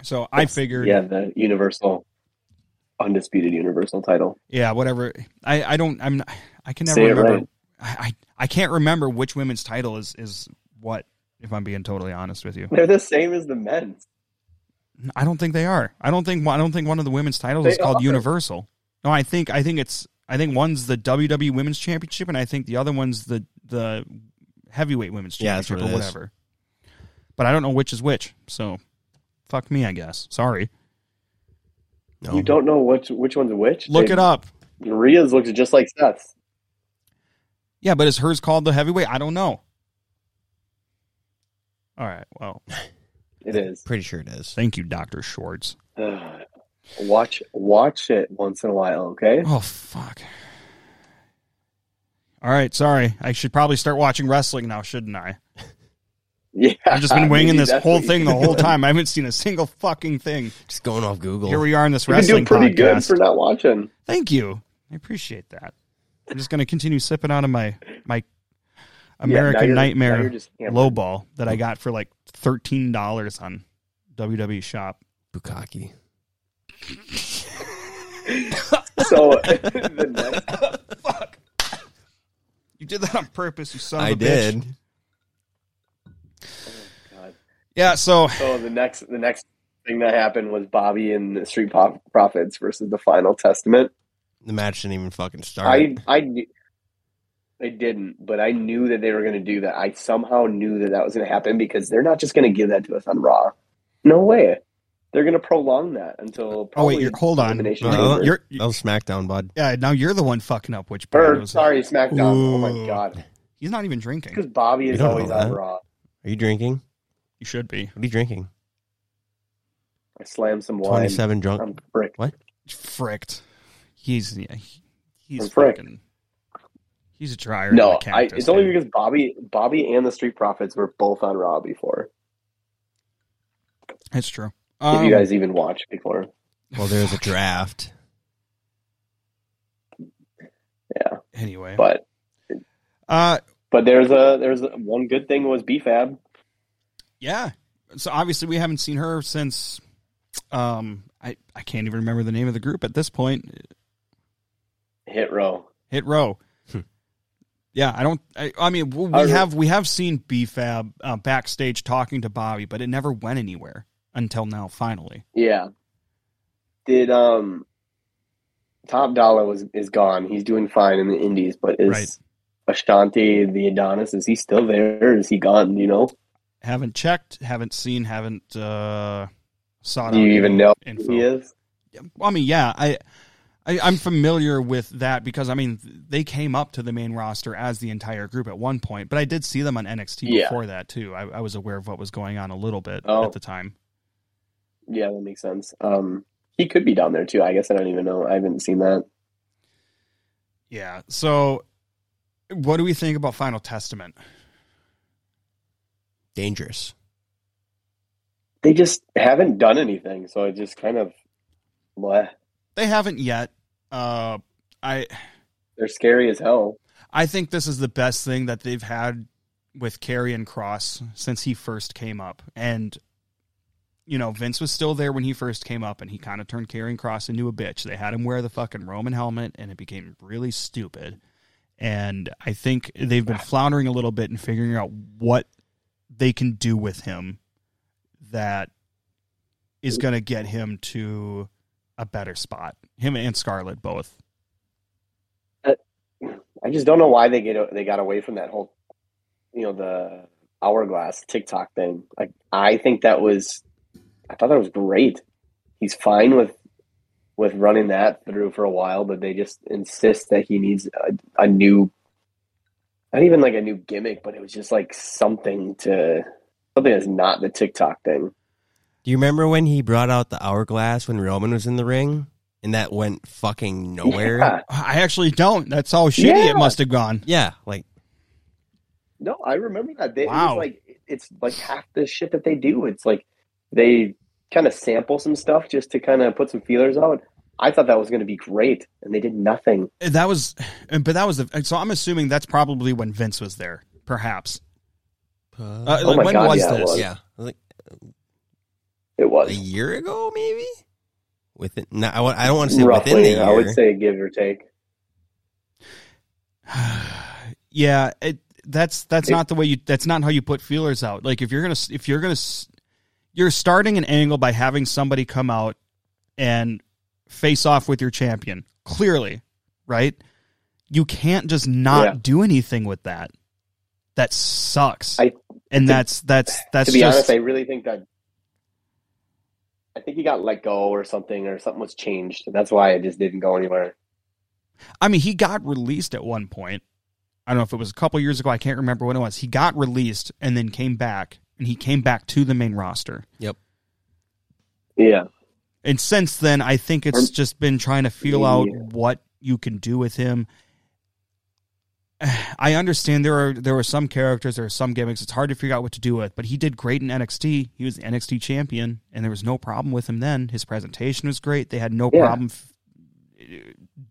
So I figured, Yeah, the universal, undisputed universal title. yeah, whatever. I, I don't. I'm. not- I can never Say remember. right. I, I I can't remember which women's title is is what. If I'm being totally honest with you, They're the same as the men's. I don't think they are. I don't think. I don't think one of the women's titles They is called are. Universal. No, I think. I think it's. I think one's the WWE Women's Championship, and I think the other one's the the heavyweight Women's Yeah, Championship what or it is. whatever. But I don't know which is which. So, fuck me, I guess. Sorry. No. You don't know which which one's which. Look They- it up. Rhea's looks just like Seth's. Yeah, but is hers called the heavyweight? I don't know. All right. Well, It is. Pretty sure it is. thank you, Doctor Schwartz. watch watch it once in a while, okay? Oh fuck. All right, sorry. I should probably start watching wrestling now, shouldn't I? Yeah. I've just been winging this whole thing the whole time. I haven't seen a single fucking thing. Just going off Google. Here we are in this You've been wrestling doing pretty good for not watching. Thank you. I appreciate that. I'm just going to continue sipping out of my my American now Nightmare you're just hammered. low ball that I got for like thirteen dollars on WWE Shop. Bukaki. So the next, You did that on purpose, you son of I a bitch. did. Oh, God. Yeah. So so the next the next thing that happened was Bobby and the Street Pop Profits versus the Final Testament. The match didn't even fucking start. I I knew- I didn't, but I knew that they were going to do that. I somehow knew that that was going to happen because they're not just going to give that to us on Raw. No way. They're going to prolong that until. Oh wait, you're, hold on. Elimination No, You're, that was SmackDown, bud. yeah, now you're the one fucking up. Which or Brando's- sorry, SmackDown. Oh my god, He's not even drinking. because Bobby is always on that. Raw. Are you drinking? You should be. What are you drinking? I slammed some wine. Twenty-seven drunk. I'm brick. Fricked. He's yeah, he- he's I'm fucking. He's a dryer. No, a I, it's only because Bobby, Bobby, and the Street Profits were both on Raw before. it's true. If Um, you guys even watched before, Well, there's a draft. yeah. anyway, But uh, but there's a there's a, one good thing was BFAB. yeah. So obviously we haven't seen her since. Um, I I can't even remember the name of the group at this point. Hit row. Hit row. Hmm. Yeah, I don't. I, I mean, we I have we have seen BFAB uh, backstage talking to Bobby, but it never went anywhere until now. Finally, Yeah. Did um Top Dolla was is gone. He's doing fine in the Indies, but is Right. Ashante Thee Adonis is he still there or is he gone? You know? haven't checked, haven't seen, haven't uh, sought Do you even know info. who he is? I mean, yeah, I, I I'm familiar with that because I mean they came up to the main roster as the entire group at one point, but I did see them on NXT Yeah. before that too. I, I was aware of what was going on a little bit Oh. at the time. Yeah, that makes sense. Um he could be down there too. I guess I don't even know. I haven't seen that. Yeah. So, what do we think about Final Testament? Dangerous. They just haven't done anything, so it just kind of bleh. They haven't yet. Uh, I They're scary as hell. I think this is the best thing that they've had with Karrion Kross since he first came up. And, you know, Vince was still there when he first came up and he kind of turned Karrion Kross into a bitch. They had him wear the fucking Roman helmet and it became really stupid. And I think they've been floundering a little bit and figuring out what they can do with him that is going to get him to a better spot. Him and Scarlett both. I just don't know why they get they got away from that whole, you know, the hourglass TikTok thing. Like I think that was, I thought that was great. He's fine with with running that through for a while, but they just insist that he needs a, a new, not even like a new gimmick, but it was just like something to something that's not the TikTok thing. Do you remember when he brought out the hourglass when Roman was in the ring, and that went fucking nowhere? Yeah. I actually don't. That's how shitty Yeah. it must have gone. Yeah, like No, I remember that. They, it Wow. was like it's like half the shit that they do. It's like they kind of sample some stuff just to kind of put some feelers out. I thought that was going to be great, and they did nothing. That was, but that was the. So I'm assuming that's probably when Vince was there, perhaps. uh, Uh, Oh my when God, was yeah, it this? was. yeah, like It was a year ago, maybe. Within, no, I, I don't want to say roughly. within the year. I would say give or take. yeah, it, that's that's It- not the way you. That's not how you put feelers out. Like if you're gonna if you're gonna s- you're starting an angle by having somebody come out and face off with your champion. Clearly, right? You can't just not Yeah. do anything with that. That sucks. I- and to- that's that's that's to be just honest, I really think that I think he got let go or something, or something was changed. That's why it just didn't go anywhere. I mean, he got released at one point. I don't know if it was a couple years ago. I can't remember when it was. He got released and then came back, and he came back to the main roster. Yep. Yeah, And since then, I think it's Or- just been trying to feel out what you can do with him. I understand there are there were some characters, there are some gimmicks. It's hard to figure out what to do with, but he did great in NXT. He was the NXT champion, and there was no problem with him then. His presentation was great. They had no Yeah. problem f-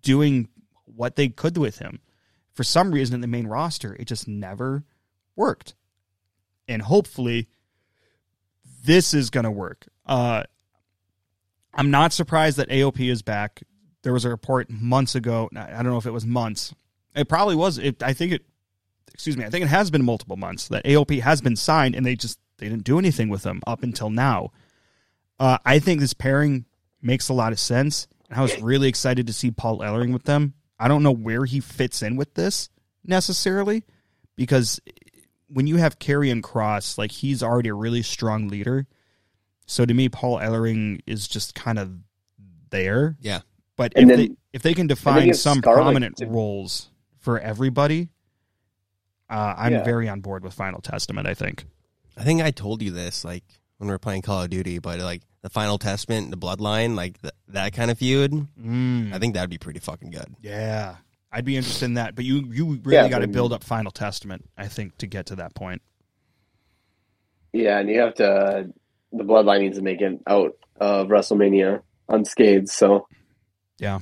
doing what they could with him. For some reason, in the main roster, it just never worked. And hopefully, this is going to work. Uh, I'm not surprised that AOP is back. There was a report months ago. I don't know if it was months. It probably was. It, I think it. Excuse me. I think it has been multiple months that AOP has been signed, and they just they didn't do anything with them up until now. Uh, I think this pairing makes a lot of sense, and I was really excited to see Paul Ellering with them. I don't know where he fits in with this necessarily because when you have Karrion Kross, like he's already a really strong leader. So to me, Paul Ellering is just kind of there. Yeah. But And if then- they if they can define some Scarlett prominent too. roles for everybody, uh, I'm Yeah. very on board with Final Testament. I think. I think I told you this like when we were playing Call of Duty, but like the Final Testament, and the Bloodline, like th- that kind of feud. Mm, I think that'd be pretty fucking good. yeah, I'd be interested in that. But you you really Yeah, got to build up Final Testament. I think to get to that point. Yeah, and you have to. The bloodline needs to make it out of WrestleMania unscathed. So Yeah,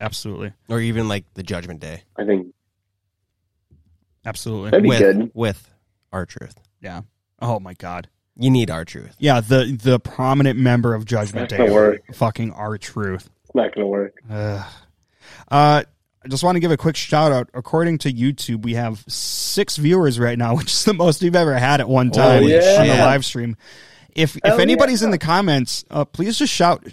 absolutely, Or even like the Judgment Day I think absolutely. that'd be with good. with R-Truth. Yeah. Oh my God. You need R-Truth. Yeah, the the prominent member of Judgment It's not Day, gonna work. fucking R-Truth. It's not going to work. Ugh. Uh, I just want to give a quick shout out. According to YouTube, we have six viewers right now, which is the most we've ever had at one time Holy on the live stream. If if Hell anybody's in the comments, uh, please just shout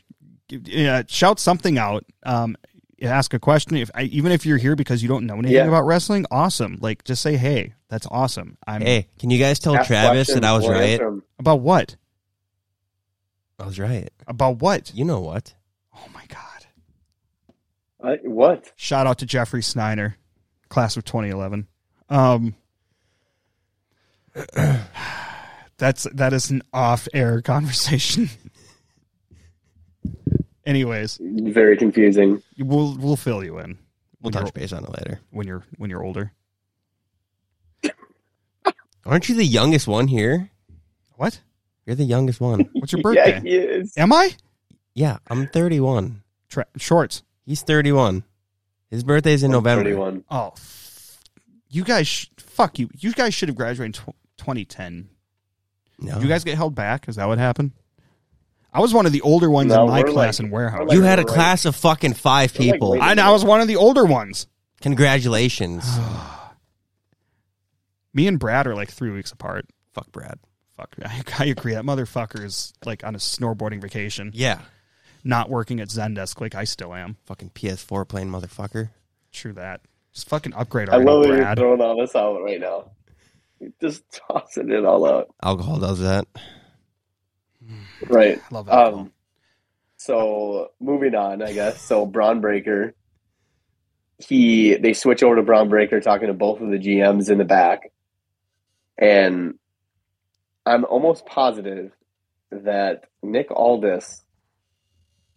uh, shout something out. Um, ask a question. If I, even if you're here because you don't know anything Yeah. about wrestling, awesome. Like just say, "Hey, that's awesome." I'm Hey, can you guys tell Travis that I was right? answer 'em. about what? I was right. About what? You know what? My god! Uh, what? Shout out to Jeffrey Snyder, class of 2011. Um, that's that is an off-air conversation. Anyways, Very confusing. we'll we'll fill you in We'll touch base on it later. when you're when you're older. Aren't you the youngest one here? What? You're the youngest one. What's your Yeah, birthday? he is. Am I? yeah, I'm 31. Tra- shorts. He's 31. His birthday's in November. 31. Oh, f- you guys. Sh- fuck you. You guys should have graduated in tw- 2010. No. You guys get held back. Is that what happened? I was one of the older ones No, in my we're class like- in warehouse. we're You had a right. class of fucking five We're like people. waiting- I, I was one of the older ones. Congratulations. Me and Brad are like three weeks apart. Fuck Brad. Fuck, I, I agree. That motherfucker is like on a snowboarding vacation, Yeah. Not working at Zendesk like I still am. Fucking PS4 playing motherfucker. True that. Just fucking upgrade our. I already, love that you're throwing all this out right now. You're just tossing it all out. Alcohol does that. Right. Love that. Um, so moving on, I guess. So Bron Breakker, he they switch over to Bron Breakker, talking to both of the GMs in the back, and I'm almost positive that Nick Aldis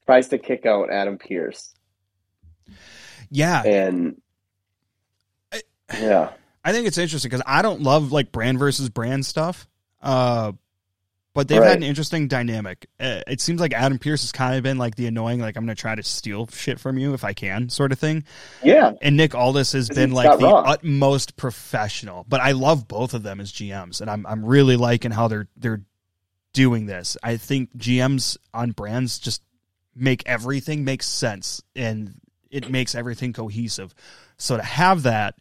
tries to kick out Adam Pearce, yeah, and yeah, I think it's interesting because I don't love like brand versus brand stuff. Uh, but they've Right. had an interesting dynamic. Uh, it seems like Adam Pearce has kind of been like the annoying, like I'm going to try to steal shit from you if I can, sort of thing. yeah, And Nick Aldis has been like the wrong. utmost professional. But I love both of them as GMs, and I'm I'm really liking how they're they're doing this. I think GMs on brands just make everything make sense, and it makes everything cohesive. So to have that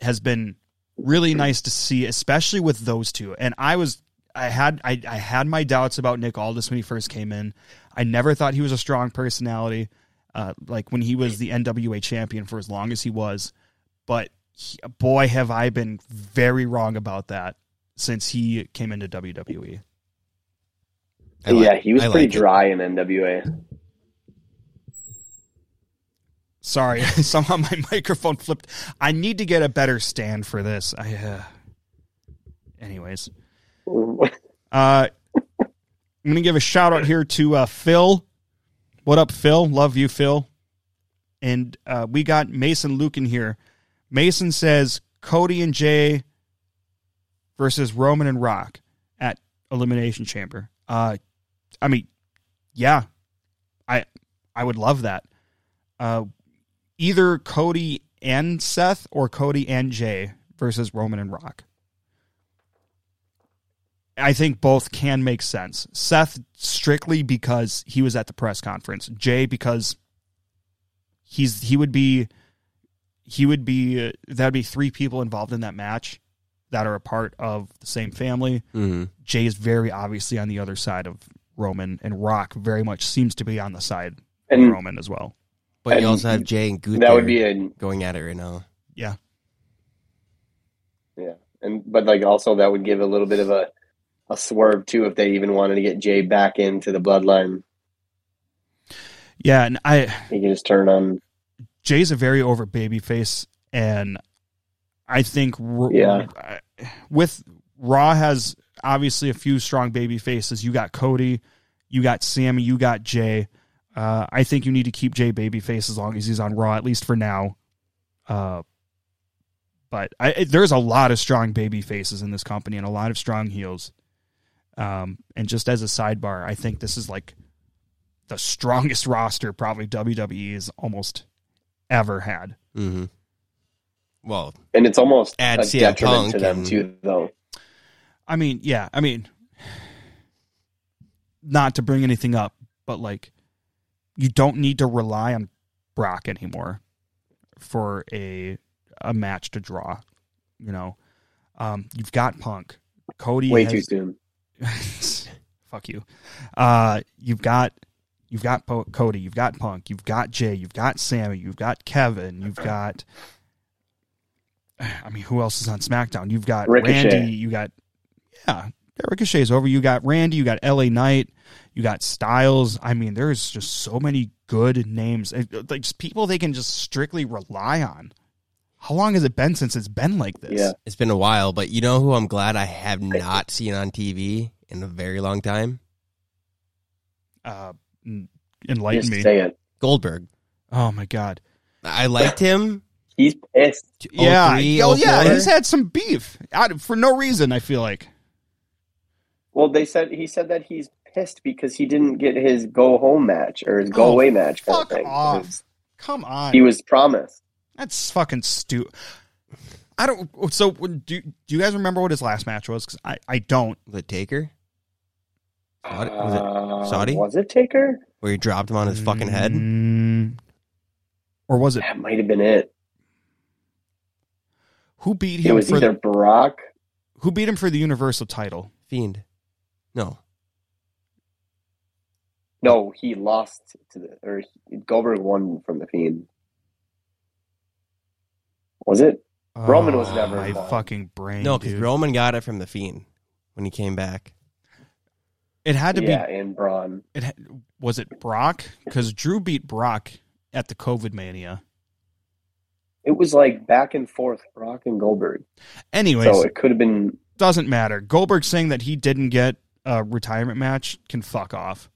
has been really nice to see, especially with those two. And I was I had I, I had my doubts about Nick Aldis when he first came in. I never thought he was a strong personality, uh, like when he was the NWA champion for as long as he was. But he- boy, have I been very wrong about that since he came into. WWE. Like- yeah, he was I pretty like it. dry in NWA. Sorry, somehow my microphone flipped. I need to get a better stand for this. I, uh... anyways, uh, I'm gonna give a shout out here to uh, Phil. What up, Phil? Love you, Phil. And uh, we got Mason Luke in here. Mason says Cody and Jey versus Roman and Rock at Elimination Chamber. Uh, I mean, yeah, I I would love that. Uh, either Cody and Seth or Cody and Jey versus Roman and Rock. I think both can make sense. Seth strictly because he was at the press conference. Jey because he's he would be he would be uh, that'd be three people involved in that match that are a part of the same family. Mhm. Jey is very obviously on the other side of Roman, and Rock very much seems to be on the side of Roman as well. But you also have Jey and Gunther that would be a going at it right now. Yeah. Yeah, and but like also that would give a little bit of a a swerve too if they even wanted to get Jey back into the bloodline. Yeah, and I He can just turn on. Jey's a very over baby face, and I think Yeah. with Raw has obviously a few strong baby faces. You got Cody, you got Sami, you got Jey. Uh, I think you need to keep Jey babyface as long as he's on Raw, at least for now. Uh, but I, it- there's a lot of strong baby faces in this company and a lot of strong heels. Um, and just as a sidebar, I think this is like the strongest roster probably WWE has almost ever had. Mm-hmm. Well, And it's almost Add a CM detriment to them and- too, though. I mean, yeah, I mean, not to bring anything up, but like, you don't need to rely on Brock anymore for a a match to draw. You know, um, you've got Punk, Cody. Way has- too soon. fuck you. Uh, you've got you've got po- Cody, you've got Punk, you've got Jey, you've got Sami, you've got Kevin, you've got. I mean, who else is on SmackDown? You've got Ricochet. Randy. You got yeah, yeah, Ricochet's over. You got Randy. You got L.A. Knight. You got Styles. I mean, there's just so many good names. Like just people they can just strictly rely on. How long has it been since it's been like this? Yeah. it's been a while, but you know who I'm glad I have not seen on TV in a very long time? Uh, enlighten Just me. say it. Goldberg. Oh my god. I liked him. He's pissed. Yeah, 03, oh yeah, 04. he's had some beef out for no reason. I feel like. Well, they said he said that he's pissed because he didn't get his go home match or his go Oh, away match. Kind fuck of thing. off. Was- Come on, He was promised. that's fucking stupid. I don't. So do do you guys remember what his last match was? Because I I don't. The Taker? Saudi? Was it Uh, Was it Taker? Where he dropped him on his fucking head? Mm, or was it That might have been it. who beat him? It was for either Brock. who beat him for the Universal title? Fiend. No. No, he lost to the or he, Goldberg won from the Fiend. Was it? Roman was Oh, never my involved. fucking brain. No, because. Roman got it from the Fiend when he came back. it had to yeah, be. and Braun. It ha- was it Brock because Drew beat Brock at the COVID Mania. It was like back and forth, Brock and Goldberg. Anyways, So it could have been. doesn't matter. Goldberg saying that he didn't get a retirement match can fuck off.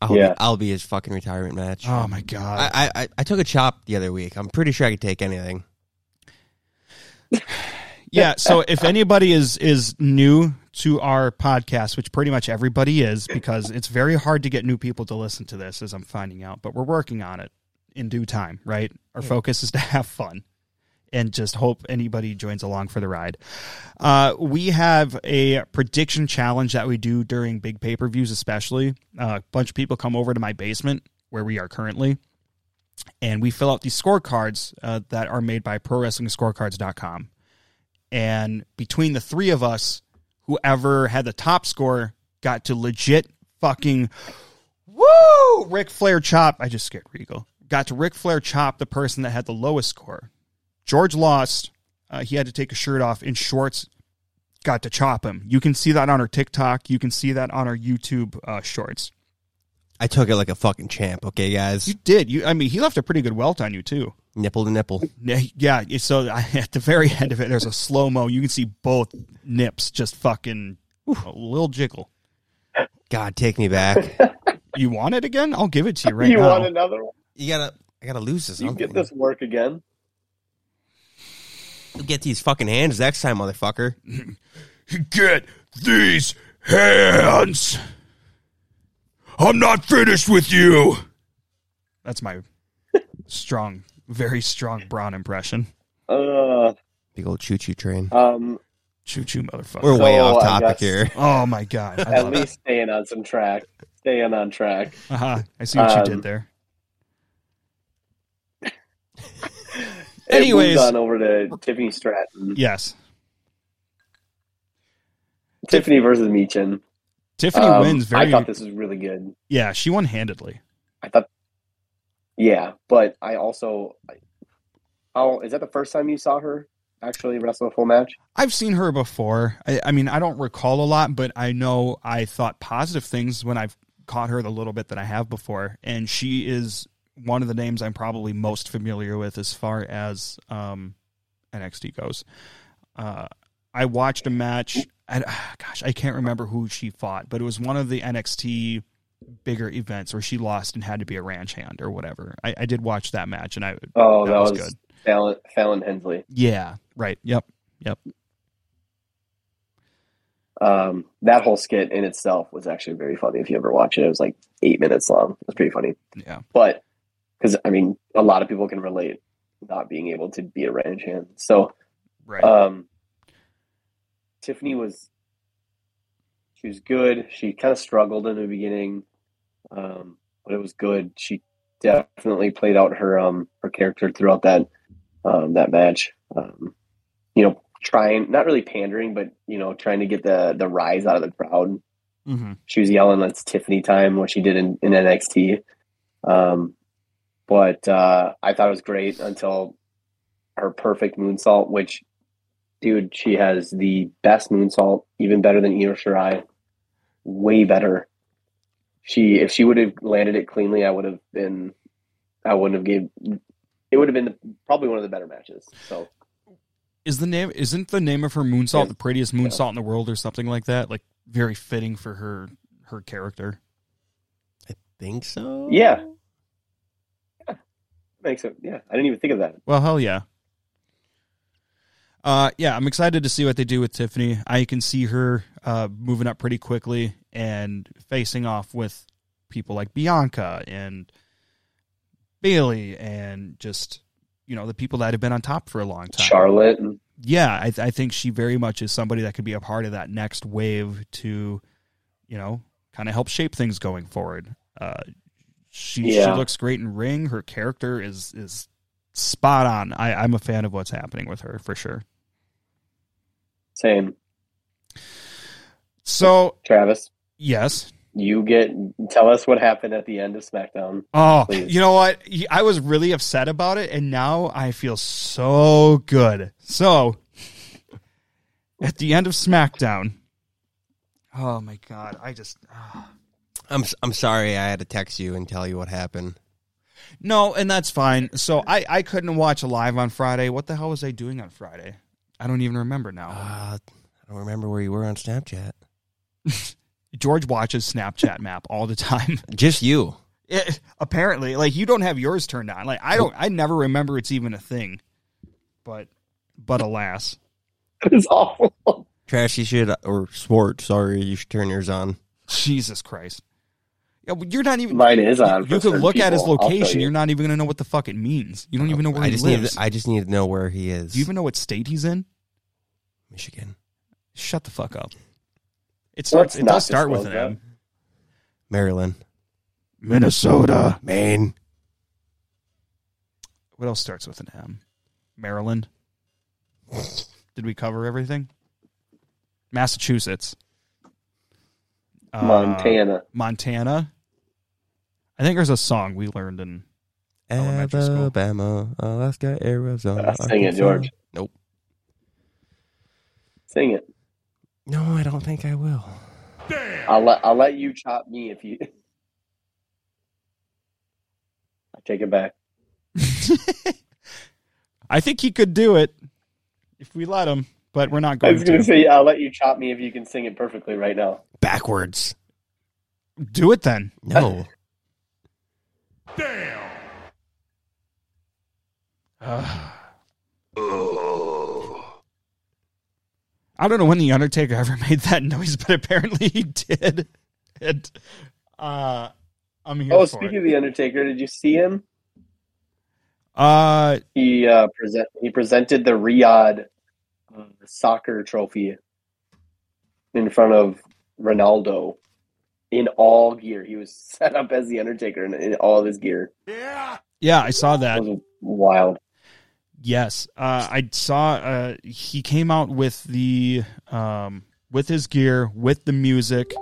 I'll, Yeah. be, I'll be his fucking retirement match. Oh my god. I, I, I- I took a chop the other week. I'm pretty sure I could take anything. yeah, so if anybody is is new to our podcast, which pretty much everybody is because it's very hard to get new people to listen to this as I'm finding out, but we're working on it in due time, right? Our focus is to have fun and just hope anybody joins along for the ride. Uh, we have a prediction challenge that we do during big pay per views, especially. Uh, a bunch of people come over to my basement where we are currently, and we fill out these scorecards uh, that are made by ProWrestlingScorecards.com. And between the three of us, whoever had the top score got to legit fucking woo Ric Flair chop. I just scared Regal. Got to Ric Flair chop the person that had the lowest score. George lost. Uh, he had to take a shirt off in shorts. Got to chop him. You can see that on our TikTok. You can see that on our YouTube uh, shorts. I took it like a fucking champ, okay, guys? You did. You. I mean, he left a pretty good welt on you too. Nipple to nipple. Yeah, Yeah. So I- at the very end of it, there's a slow mo. You can see both nips just fucking a little jiggle. God, take me back. You want it again? I'll give it to you right you now. You want another one? you gotta, I gotta lose this. You get this work again? You'll get these fucking hands next time, motherfucker. Get these hands. I'm not finished with you. That's my strong, very strong Braun impression. Uh, Big old choo choo train. um, Choo choo, motherfucker. We're way so off topic guess- here. oh my god. I at love it. least staying on some track. Staying on track. Uh-huh. I see what you Um, did there. It Anyways. moved on over to Tiffany Stratton. Yes. Tiffany versus Michin. Tiffany Um, wins very I thought this was really good. Yeah, she won handedly. I thought, yeah, but I also, how is that the first time you saw her actually wrestle a full match? I've seen her before. I, I mean, I don't recall a lot, but I know I thought positive things when I've caught her the little bit that I have before, and she is one of the names I'm probably most familiar with as far as um, NXT goes. Uh, I watched a match. I, gosh, I can't remember who she fought, but it was one of the NXT bigger events where she lost and had to be a ranch hand or whatever. I, I did watch that match, and I oh that, that was, was, good. Fallon, Fallon Hensley. Yeah, right. Yep, yep. Um, that whole skit in itself was actually very funny. If you ever watch it, it was like eight minutes long. It was pretty funny. Yeah, but because I mean, a lot of people can relate not being able to be a ranch hand. So, right. Um, Tiffany was she was good. She kind of struggled in the beginning, um, but it was good. She definitely played out her um her character throughout that um, that match. Um, you know, trying not really pandering, but you know, trying to get the the rise out of the crowd. Mm-hmm. She was yelling, "It's Tiffany time!" What she did in, in NXT. Um, but uh, I thought it was great until her perfect moonsault, which, dude, she has the best moonsault, even better than Io Shirai, way better. She, if she would have landed it cleanly, I would have been, I wouldn't have gave. It would have been probably one of the better matches. So, is the name isn't the name of her moonsault yeah. the prettiest moonsault yeah. in the world or something like that? Like very fitting for her her character. I think so. Yeah, makes it. Yeah, I didn't even think of that. Well, hell yeah. Uh, yeah, I'm excited to see what they do with Tiffany. I can see her uh, moving up pretty quickly and facing off with people like Bianca and Bayley and just you know the people that have been on top for a long time. Charlotte. Yeah, I, I think she very much is somebody that could be a part of that next wave to, you know, kind of help shape things going forward. Uh, she yeah. she looks great in ring. Her character is is spot on. I, I'm a fan of what's happening with her for sure. Same. So Travis. Yes. You get tell us what happened at the end of SmackDown. Oh, please. you know what? I was really upset about it, and now I feel so good. So, at the end of SmackDown, oh my god, I just. Oh. I'm I'm sorry I had to text you and tell you what happened. No, and that's fine. So I I couldn't watch live on Friday. What the hell was I doing on Friday? I don't even remember now. Uh, I don't remember where you were on Snapchat. George watches Snapchat map all the time. Just you. It, apparently, like you don't have yours turned on. Like I don't. I never remember it's even a thing. But, but alas, it's awful. Trash. You should or sport. Sorry, you should turn yours on. Jesus Christ. You're not even. Mine is on. You could look people. at his location. You. are not even going to know what the fuck it means. You don't even know where I he just lives. Need, I just need to know where he is. Do you even know what state he's in? Michigan. Shut the fuck up. It starts. it does start with an M. Maryland. Minnesota. Maine. What else starts with an M? Maryland. Did we cover everything? Massachusetts. Montana. Uh, Montana. I think there's a song we learned in elementary school. Alabama, Alaska, Arizona. Uh, sing it, George. Nope. Sing it. No, I don't think I will. Damn. I'll let I'll let you chop me if you. I take it back. I think he could do it if we let him, but we're not going. To. I was going to say I'll let you chop me if you can sing it perfectly right now. Backwards. Do it then. No. Damn. Uh, I don't know when the Undertaker ever made that noise, but apparently he did. And uh, I'm here. Oh, speaking it. of the Undertaker, did you see him? Uh, he uh, present he presented the Riyadh uh, soccer trophy in front of Ronaldo in all gear. He was set up as the Undertaker in, in all of his gear. Yeah, yeah, I saw that. wild. Yes, uh, I saw. Uh, he came out with the um, with his gear, with the music.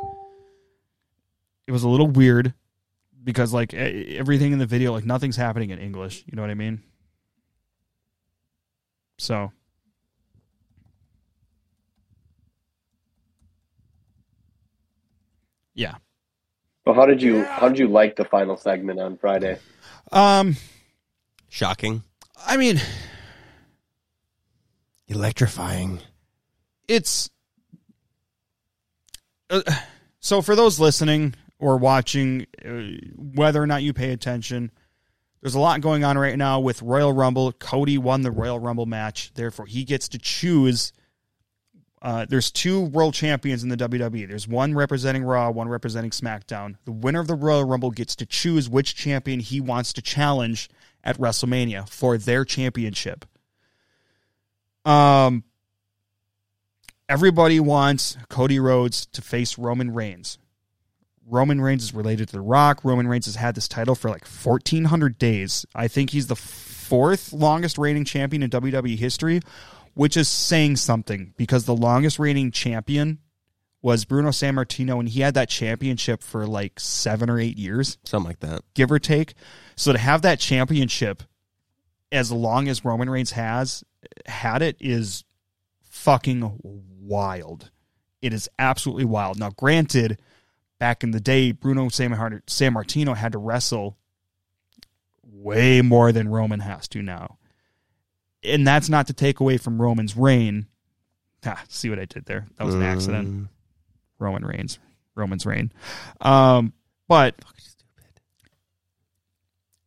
It was a little weird because, like, everything in the video, like, nothing's happening in English. You know what I mean? So, Yeah. Well, how did you how did you like the final segment on Friday? Um, Shocking. I mean, Electrifying. it's uh, so for those listening or watching, uh, whether or not you pay attention, there's a lot going on right now with Royal Rumble. Cody won the Royal Rumble match, therefore he gets to choose. Uh, there's two world champions in the WWE. There's one representing Raw, one representing SmackDown. The winner of the Royal Rumble gets to choose which champion he wants to challenge at WrestleMania for their championship. Um, everybody wants Cody Rhodes to face Roman Reigns. Roman Reigns is related to The Rock. Roman Reigns has had this title for like 1,400 days. I think he's the fourth longest reigning champion in WWE history, which is saying something because the longest reigning champion was Bruno Sammartino, and he had that championship for like seven or eight years, Something like that. give or take. So to have that championship as long as Roman Reigns has had it is fucking wild. It is absolutely wild. Now, granted, back in the day, Bruno Sammartino had to wrestle way more than Roman has to now. And that's not to take away from Roman's reign. Ah, see what I did there? That was an accident. Mm, Roman Reigns. Roman's reign. Um, but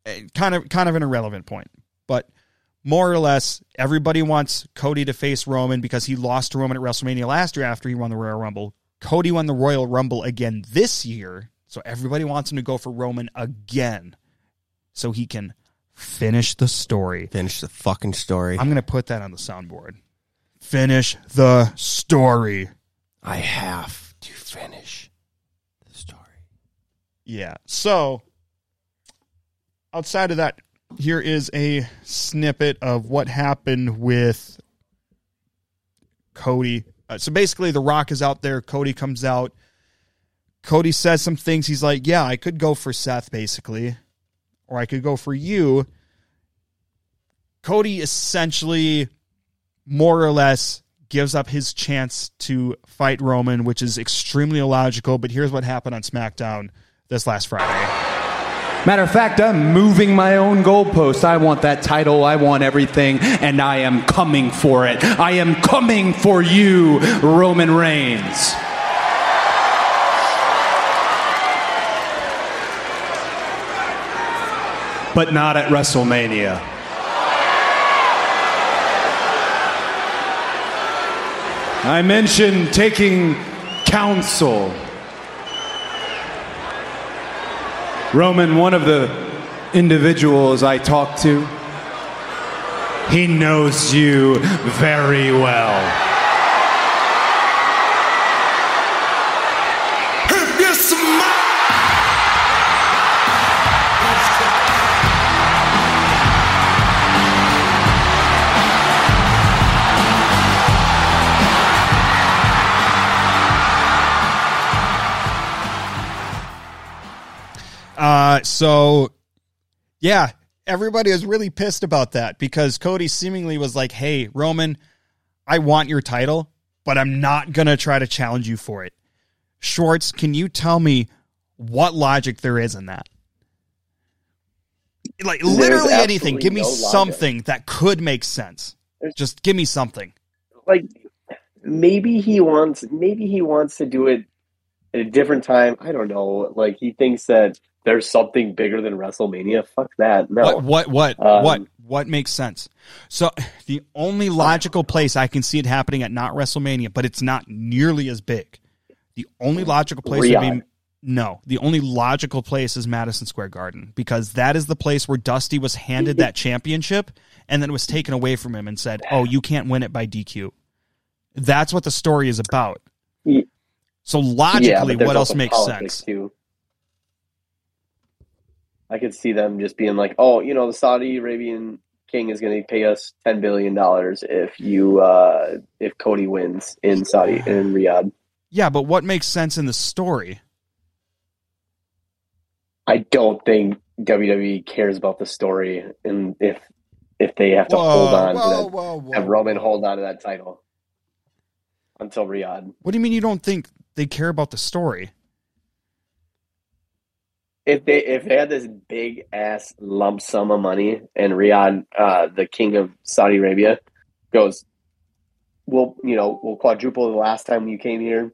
eh, kind of kind of an irrelevant point. But more or less, everybody wants Cody to face Roman because he lost to Roman at WrestleMania last year after he won the Royal Rumble. Cody won the Royal Rumble again this year, so everybody wants him to go for Roman again, so he can finish the story. Finish the fucking story. I'm gonna put that on the soundboard. Finish the story. I have to finish the story. Yeah. So outside of that, here is a snippet of what happened with Cody. Uh, so basically, The Rock is out there. Cody comes out. Cody says some things. He's like, "Yeah, I could go for Seth, basically, or I could go for you." Cody essentially, more or less, gives up his chance to fight Roman, which is extremely illogical. But here's what happened on SmackDown this last Friday. Matter of fact, I'm moving my own goalpost. I want that title. I want everything, and I am coming for it. I am coming for you, Roman Reigns. But not at WrestleMania. I mentioned taking counsel. Roman, one of the individuals I talked to, he knows you very well. Uh, so yeah, everybody was really pissed about that because Cody seemingly was like, "Hey, Roman, I want your title, but I'm not gonna try to challenge you for it." Schwartz, can you tell me what logic there is in that? Like There's literally anything. Give me no logic. something that could make sense. There's- Just give me something. Like maybe he wants maybe he wants to do it at a different time. I don't know. Like he thinks that there's something bigger than WrestleMania. Fuck that. No. What what what Um, what what makes sense? So the only logical place I can see it happening at not WrestleMania, but it's not nearly as big. The only logical place would be no. The only logical place is Madison Square Garden because that is the place where Dusty was handed that championship and then it was taken away from him and said, "Oh, you can't win it by DQ." That's what the story is about. So logically, there's what else makes sense? Too. I could see them just being like, "Oh, you know, the Saudi Arabian king is going to pay us ten billion dollars if you uh, if Cody wins in Saudi in Riyadh." Yeah, but what makes sense in the story? I don't think WWE cares about the story, and if if they have to hold on to that, whoa, whoa. have Roman hold on to that title until Riyadh. What do you mean you don't think they care about the story? If they if they had this big ass lump sum of money and Riyadh, uh, the king of Saudi Arabia, goes, we'll you know we'll quadruple the last time you came here.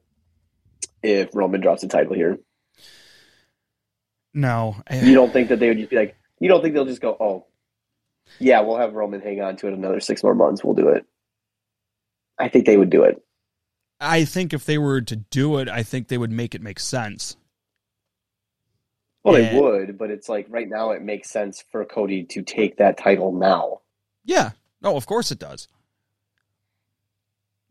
If Roman drops the title here, No, you don't think that they would just be like, you don't think they'll just go, oh, yeah, we'll have Roman hang on to it another six more months. We'll do it. I think they would do it. I think if they were to do it, I think they would make it make sense. Well, Yeah. they would, but it's like right now it makes sense for Cody to take that title now. Yeah. No, of course it does.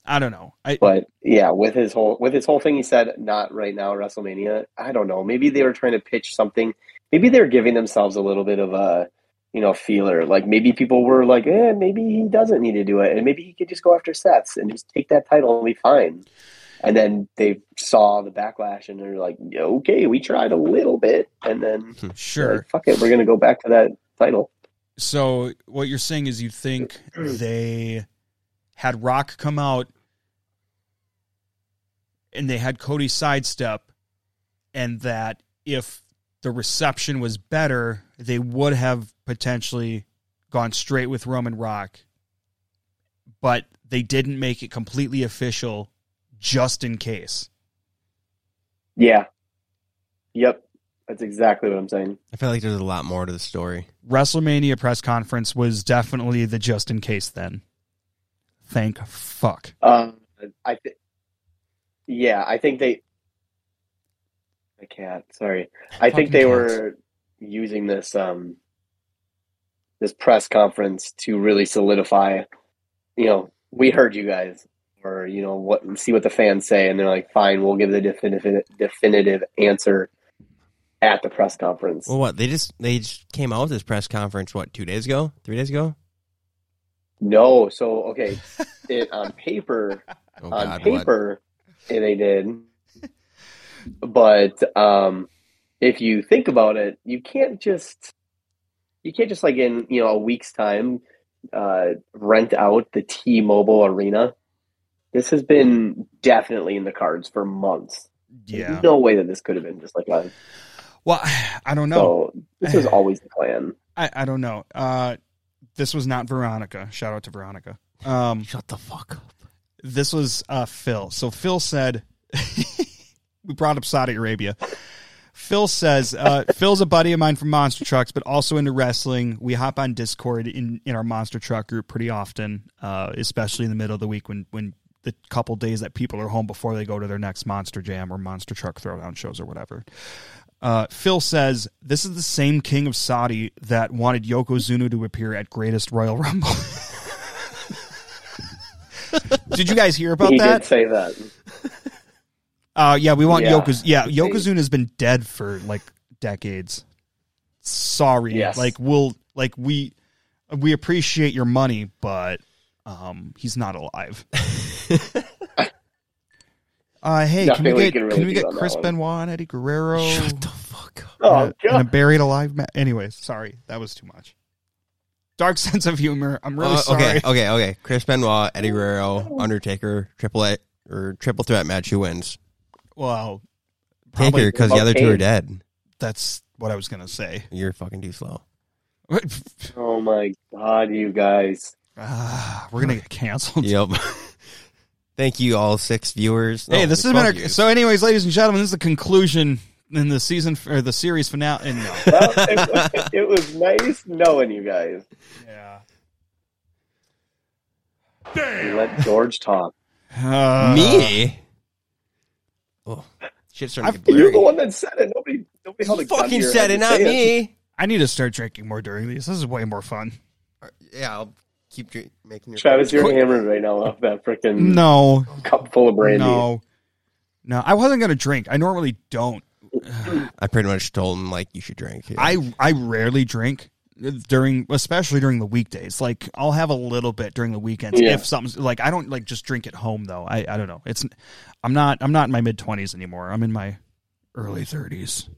I don't know. I But yeah, with his whole with his whole thing, he said not right now WrestleMania. I don't know. Maybe they were trying to pitch something. Maybe they're giving themselves a little bit of a you know feeler. Like maybe people were like, eh, maybe he doesn't need to do it, and maybe he could just go after Seth's and just take that title and be fine. And then they saw the backlash, and they're like, okay, we tried a little bit, and then hmm, sure. like, fuck it, we're gonna go back to that title. So what you're saying is you think they had Rock come out and they had Cody sidestep and that if the reception was better, they would have potentially gone straight with Roman Rock. But they didn't make it completely official just in case. Yeah. Yep. That's exactly what I'm saying. I feel like there's a lot more to the story. WrestleMania press conference was definitely the just in case then. Thank fuck. Um, I think. Yeah, I think they. I can't. Sorry. I think Fucking they cats. were using this um this press conference to really solidify. You know, we heard you guys, or you know, what see what the fans say, and they're like, "Fine, we'll give the definitive definitive answer at the press conference." Well, what they just they just came out with this press conference. What two days ago? Three days ago? No, so okay, it on paper. Oh on God, paper eh, they did but um if you think about it you can't just you can't just like in you know a week's time uh rent out the t-mobile arena this has been definitely in the cards for months Yeah. There's no way that this could have been just like a Well, I don't know. so this was always the plan I, I don't know. Uh, this was not Veronica. Shout out to Veronica. Um, Shut the fuck up. this was uh, Phil. So Phil said, we brought up Saudi Arabia. Phil says, uh, Phil's a buddy of mine from Monster Trucks, but also into wrestling. We hop on Discord in, in our Monster Truck group pretty often, uh, especially in the middle of the week when, when the couple days that people are home before they go to their next Monster Jam or Monster Truck Throwdown shows or whatever. Uh, Phil says, This is the same king of Saudi that wanted Yokozuna to appear at Greatest Royal Rumble. Did you guys hear about he that? did say that Uh, yeah, we want Yeah. Yokoz. Yeah, Yokozuna has been dead for like decades. Sorry, Yes. like we'll like we we appreciate your money, but um, he's not alive. uh, hey, can we we get can can, we get Chris one. Benoit and Eddie Guerrero Shut the fuck up. oh uh, in a God. buried alive? Ma- Anyways, sorry, that was too much. Dark sense of humor. I'm really Uh, sorry. okay, okay, okay. Chris Benoit, Eddie Guerrero, Undertaker, Triple A or triple threat match. Who wins? Well, probably Taker, because the other two are dead. that's what I was gonna say. You're fucking too slow. oh my god you guys Ah, we're gonna get canceled. Yep. Thank you, all six viewers. Hey, No, this has 12 been our, viewers. so. Anyways, ladies and gentlemen, this is the conclusion in the season or the series finale. And no, well, it, it was nice knowing you guys yeah, You let George talk. uh, me. Oh, shit's starting I've- get You're the one that said it. Nobody, nobody held a gun fucking said it, not say me. I need to start drinking more during these. This is way more fun. Yeah, I'll keep drink, making your. Travis, you're Quick- hammered right now off that freaking No, cup full of brandy. no, no. I wasn't gonna drink. I normally don't. I pretty much told him like you should drink. Yeah. I I rarely drink during, especially during the weekdays. Like I'll have a little bit during the weekends Yeah. if something's like I don't like just drink at home though. I I don't know. It's I'm not I'm not in my mid twenties anymore. I'm in my early thirties.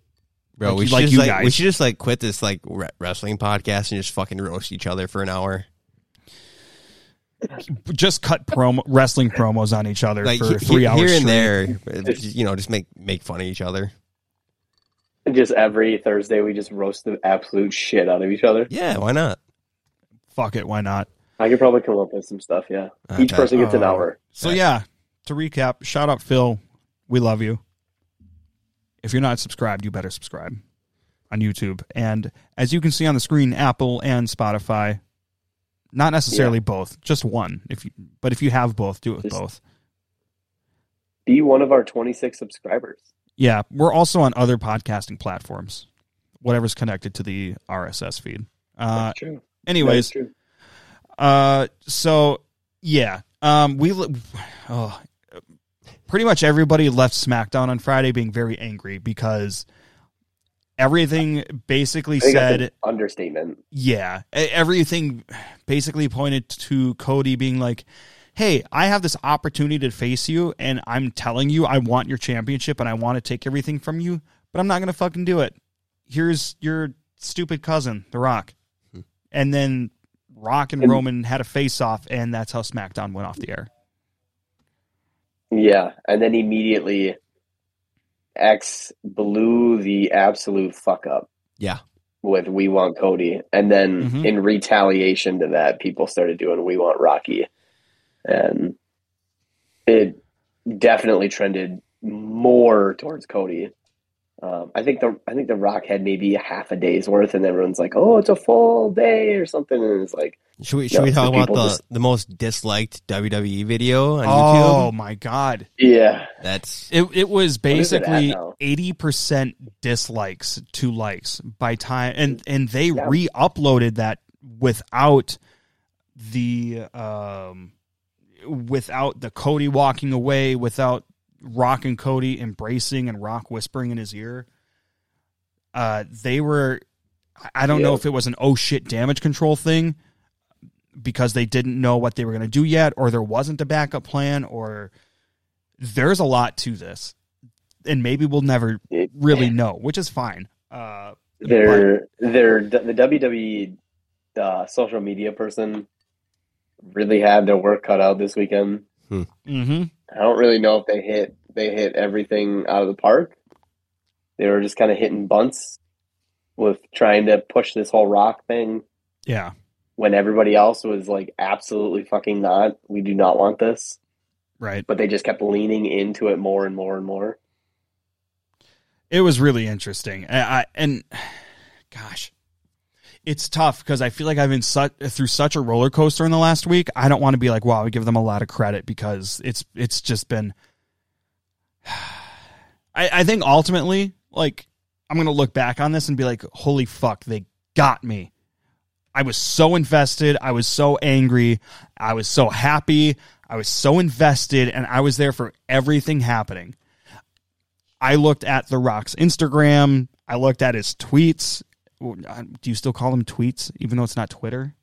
Bro, like we should like just, you like, guys. we should just like quit this like re- wrestling podcast and just fucking roast each other for an hour. Just cut promo wrestling promos on each other Like for he- three he- hours here and straight. there, uh, just, you know, just make make fun of each other. Just every Thursday, we just roast the absolute shit out of each other. Yeah, why not? Fuck it, why not? I could probably come up with some stuff. Yeah, each person gets an Uh, hour. So yeah, to recap, shout out Phil. We love you. If you're not subscribed, you better subscribe on YouTube. And as you can see on the screen, Apple and Spotify. Not necessarily both, just one. If you, but if you have both, do it with Just- both. Be one of our 26 subscribers. Yeah, we're also on other podcasting platforms, whatever's connected to the RSS feed. Uh, That's true. anyways, true. Uh, so yeah, um, we oh, pretty much everybody left SmackDown on Friday being very angry because everything basically I think that's said an understatement. yeah, everything basically pointed to Cody being like, "Hey, I have this opportunity to face you, and I'm telling you, I want your championship, and I want to take everything from you, but I'm not gonna fucking do it. Here's your stupid cousin, The Rock." Hmm. And then Rock and And- Roman had a face off, and that's how SmackDown went off the air. Yeah, and then immediately X blew the absolute fuck up Yeah. with "We Want Cody," and then Mhm. in retaliation to that, people started doing "We Want Rocky," and it definitely trended more towards Cody. Um, I think the I think the Rock had maybe a half a day's worth, and everyone's like, "Oh, it's a full day or something," and it's like, Should we should No, we the talk about the, just- the most disliked WWE video on Oh YouTube? my god! "Yeah, That's It it was is it at basically eighty percent dislikes to likes by time, and and they Yeah. re-uploaded that without the um without the Cody walking away, without Rock and Cody embracing and Rock whispering in his ear. Uh, they were. I- I don't know if it was an oh shit damage control thing because they didn't know what they were going to do yet, or there wasn't a backup plan, or there's a lot to this, and maybe we'll never It- really know, which is fine. Uh, their their the WWE uh, social media person really had their work cut out this weekend. hmm I don't really know if they hit they hit everything out of the park. They were just kind of hitting bunts with trying to push this whole rock thing Yeah, when everybody else was like absolutely fucking not. We do not want this, right. but they just kept leaning into it more and more and more. It was really interesting. I, I and gosh, it's tough because I feel like I've been through such a roller coaster in the last week. I don't want to be like, wow, we give them a lot of credit because it's it's just been. I, I think ultimately, like, I'm gonna look back on this and be like, holy fuck, they got me. I was so invested. I was so angry. I was so happy. I was so invested, and I was there for everything happening. I looked at The Rock's Instagram. I looked at his tweets. Do you still call them tweets, even though it's not Twitter?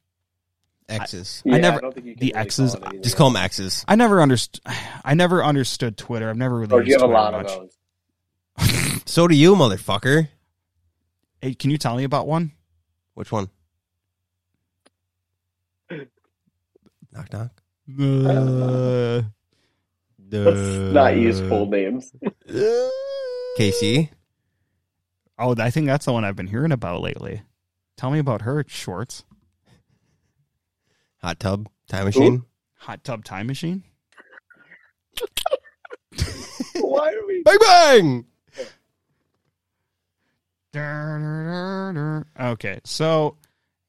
X's. I never- don't think you can the really X's- call Just call them X's. I never understood. I never understood Twitter. I've never really Or do you used have a lot much. of those? So do you, motherfucker. Hey, can you tell me about one? Which one? knock knock. Uh, Let's not use full names. Casey. Oh, I think that's the one I've been hearing about lately. Tell me about her, Shorts. Hot tub. Time machine. Hot tub time machine. Why are we? Bang bang. Okay, so,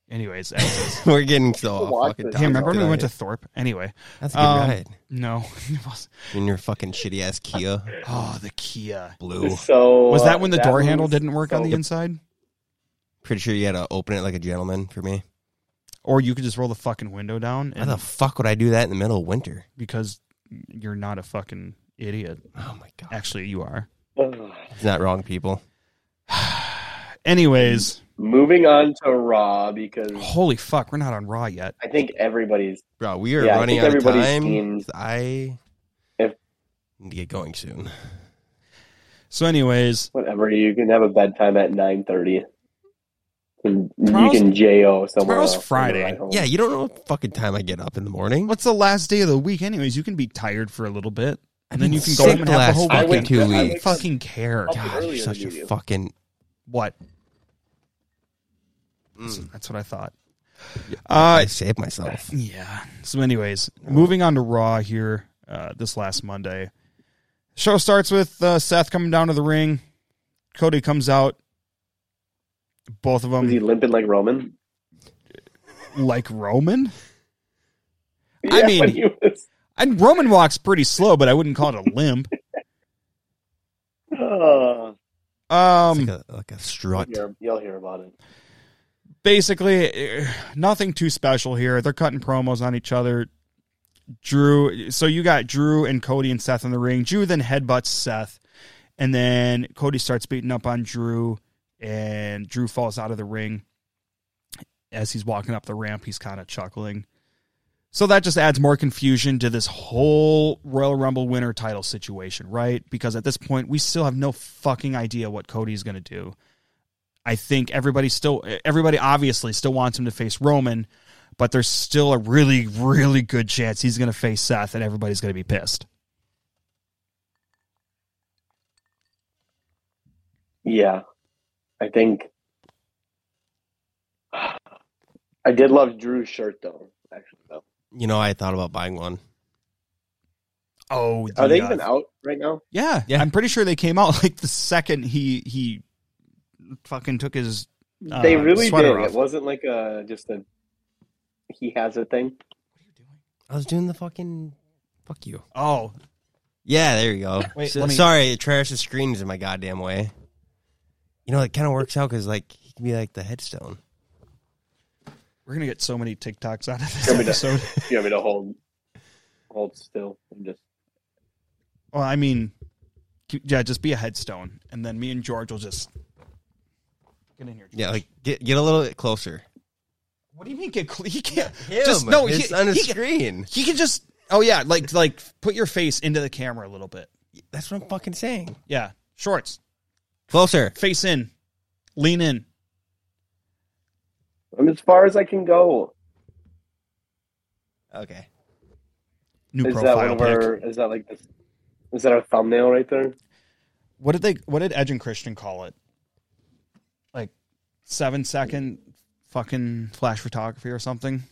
anyways, X's. We're getting so off Watch fucking this. hey, remember when we went to Thorpe? Anyway, That's a good um, ride. no, it was. In your fucking shitty ass Kia Oh, the Kia. blue. So Was that uh, when the door handle didn't work on the inside? Pretty sure you had to open it like a gentleman for me. Or you could just roll the fucking window down Why and the fuck would I do that in the middle of winter? because you're not a fucking idiot. Oh my god. Actually, you are. Ugh. It's not wrong, people. Anyways, Moving on to Raw because holy fuck, we're not on Raw yet. I think everybody's Bro, we are Yeah, running think out of time. seen- I If- need to get going soon. So, anyways, whatever. You can have a bedtime at nine thirty. And you can jo somewhere tomorrow's else Friday. Yeah, you don't know what fucking time I get up in the morning. what's the last day of the week? Anyways, you can be tired for a little bit, and I've then you can go home and the have the last whole I fucking two up- I weeks. Fucking care. God, you're such a fucking. What? That's, Mm. that's what I thought. I Uh, saved myself. yeah. So, anyways, moving on to Raw here uh, this last Monday. Show starts with uh, Seth coming down to the ring. Cody comes out. Both of them. Was he limping like Roman? like Roman. I mean- he was- And Roman walks pretty slow, but I wouldn't call it a limp. Uh, Um, It's like a, like a strut. you'll, you'll hear about it. Basically eh, nothing too special here. They're cutting promos on each other. Drew, so you got Drew and Cody and Seth in the ring. Drew then headbutts Seth, and then Cody starts beating up on Drew, and Drew falls out of the ring. As he's walking up the ramp, he's kind of chuckling. So that just adds more confusion to this whole Royal Rumble winner title situation, right? Because at this point, we still have no fucking idea what Cody's going to do. I think everybody still, everybody obviously still wants him to face Roman, but there's still a really, really good chance he's going to face Seth, and everybody's going to be pissed. Yeah, I think I did love Drew's shirt though. Actually, though, You know, I thought about buying one. Oh, are they the, uh, even out right now? Yeah, Yeah. I'm pretty sure they came out like the second he he fucking took his. Uh, they really sweater did. off. It wasn't like a just a he has a thing. What are you doing? I was doing the fucking fuck you. Oh, Yeah, there you go. Wait, So- me- sorry, Trash's screen is in my goddamn way. You know, it kind of works out because like he can be like the headstone. we're gonna get so many TikToks out of this Give me that. episode. You want me to hold hold still and just Well, I mean, yeah, just be a headstone, and then me and George will just get in here. Yeah, like get get a little bit closer. What do you mean get? Cl- he can't. Him, just no. it's he, on the he screen. He can just. Oh yeah, like like put your face into the camera a little bit. That's what I'm fucking saying. Yeah, shorts, Closer. face in, lean in. I'm as far as I can go. Okay. New is that one profile of pic. our is that like this is that our thumbnail right there? What did they? What did Edge and Christian call it? Seven second fucking flash photography or something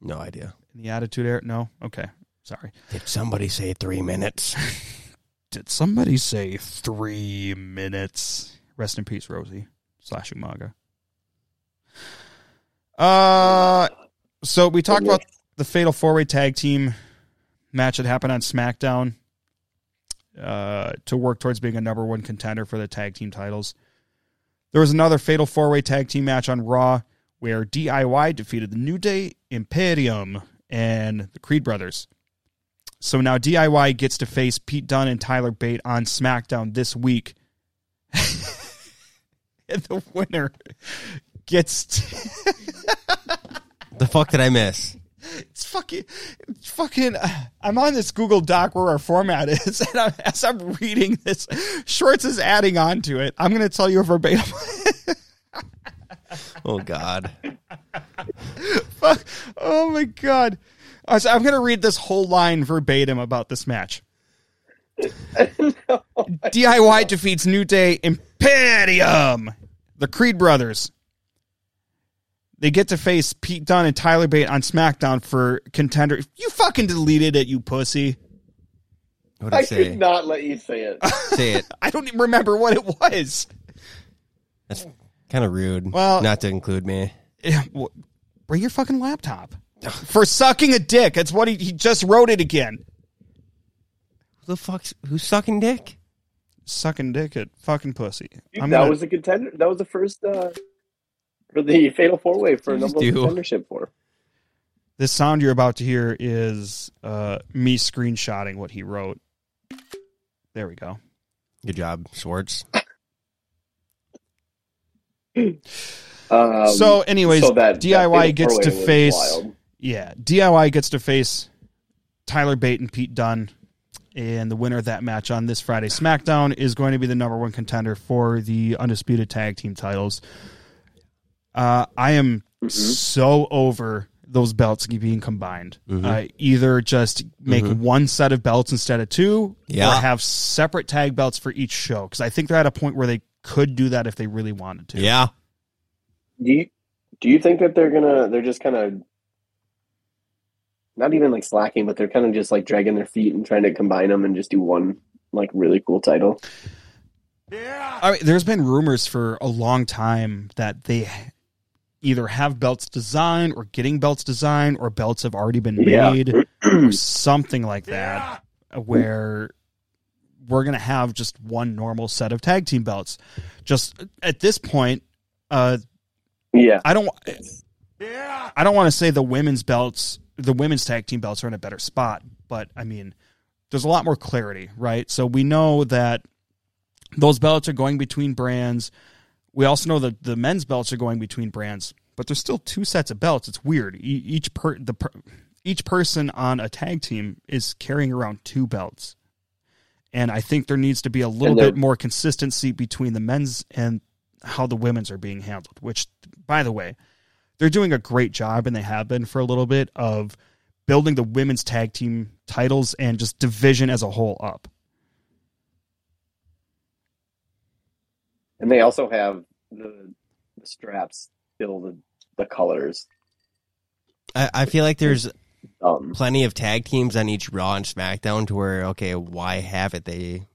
No idea. in the Attitude Era? No. Okay, sorry. Did somebody say three minutes? Did somebody say three minutes? Rest in peace, Rosey slash Umaga. Uh, so we talked about the Fatal Four Way Tag Team match that happened on SmackDown uh, to work towards being a number one contender for the tag team titles. There was another Fatal Four Way Tag Team match on Raw where DIY defeated the New Day Imperium and the Creed Brothers. So now DIY gets to face Pete Dunne and Tyler Bate on SmackDown this week. and the winner gets the fuck did I miss? it's fucking fucking I'm on this Google Doc where our format is and I'm, as I'm reading this Schwartz is adding on to it. I'm going to tell you verbatim. Oh God. Fuck. Oh my god. Uh, so I'm going to read this whole line verbatim about this match. DIY defeats New Day Imperium, the Creed brothers. They get to face Pete Dunne and Tyler Bate on SmackDown for contender. You fucking deleted it, you pussy. What did I I say? could not let you say it. Say it. I don't even remember what it was. That's kind of rude. Well- not to include me. Yeah, wh- Bring your fucking laptop. For sucking a dick. That's what he, he just wrote it again. Who the fuck's who's sucking dick? Sucking dick at fucking pussy. Dude, I'm that gonna- was a contender. That was the first uh, for the Fatal Four Way for a number do. one contendership for. This sound you're about to hear is uh, me screenshotting what he wrote. There we go. Good job, Schwartz. Um, so, anyways, so that- that DIY Fatal gets to face. wild. Yeah, DIY gets to face Tyler Bate and Pete Dunne. And the winner of that match on this Friday SmackDown is going to be the number one contender for the Undisputed Tag Team titles. Uh, I am Mm-hmm. so over those belts being combined. Mhm. Uh, either just make Mhm. one set of belts instead of two, Yeah. or have separate tag belts for each show. Because I think they're at a point where they could do that if they really wanted to. Yeah. Do you do you think that they're gonna they're just kind of not even like slacking, but they're kind of just like dragging their feet and trying to combine them and just do one like really cool title? I mean, there's been rumors for a long time that they either have belts designed or getting belts designed or belts have already been Yeah. made or something like that where we're going to have just one normal set of tag team belts. Just at this point, uh, Yeah, I don't. yeah. I don't want to say the women's belts, the women's tag team belts, are in a better spot, but I mean, there's a lot more clarity, right? So we know that those belts are going between brands. We also know that the men's belts are going between brands, but there's still two sets of belts. It's weird. E- Each per the per, each person on a tag team is carrying around two belts, and I think there needs to be a little bit more consistency between the men's and how the women's are being handled. Which, by the way, they're doing a great job, and they have been for a little bit of building the women's tag team titles and just division as a whole up. and they also have the, the straps still the the colors. I, I feel like there's Um, plenty of tag teams on each Raw and SmackDown to where, okay, why haven't they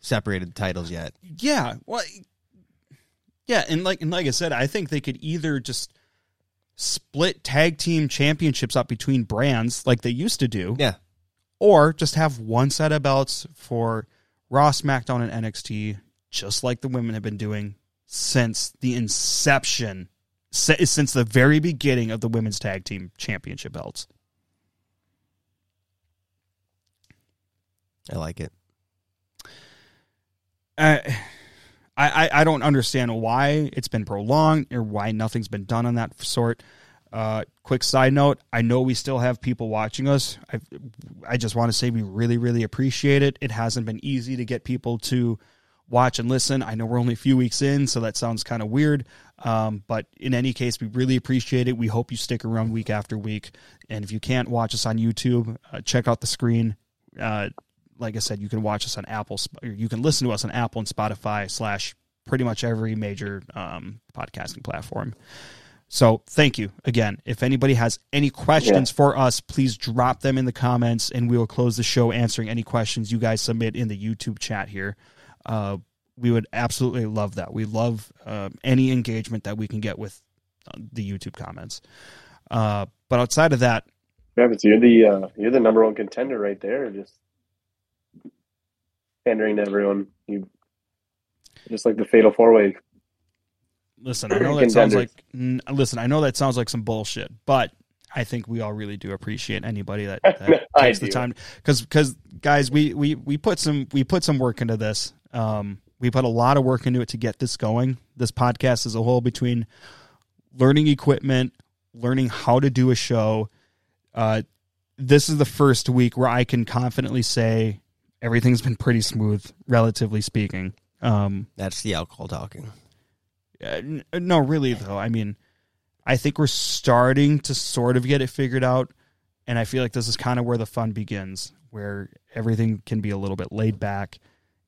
separated the titles yet? Yeah, well, yeah, and like and like I said, I think they could either just split tag team championships up between brands like they used to do, Yeah. or just have one set of belts for Raw, SmackDown, and NXT, just like the women have been doing since the inception, since the very beginning of the women's tag team championship belts. I like it. I, I I don't understand why it's been prolonged or why nothing's been done on that sort. Uh, quick side note: I know we still have people watching us. I I just want to say we really really appreciate it. It hasn't been easy to get people to watch and listen. I know we're only a few weeks in, so that sounds kind of weird. Um, but in any case, we really appreciate it. We hope you stick around week after week. And if you can't watch us on YouTube, uh, check out the screen. Uh, like I said, you can watch us on Apple, you can listen to us on Apple and Spotify slash pretty much every major um, podcasting platform. So thank you again. If anybody has any questions for us, please drop them in the comments, and we will close the show answering any questions you guys submit in the YouTube chat here. Uh, we would absolutely love that. We love um any engagement that we can get with uh, the YouTube comments. Uh, but outside of that, Travis, you're the uh, you're the number one contender right there. Just pandering to everyone. You just like the fatal four way. Listen, I know that sounds like n- listen. I know that sounds like some bullshit, but I think we all really do appreciate anybody that, that takes the time because because guys, we we we put some we put some work into this. Um, we put a lot of work into it to get this going. This podcast as a whole, between learning equipment, learning how to do a show. Uh, this is the first week where I can confidently say everything's been pretty smooth, relatively speaking. Um, That's the alcohol talking. uh, n- no, really though. I mean, I think we're starting to sort of get it figured out, and I feel like this is kind of where the fun begins, where everything can be a little bit laid back,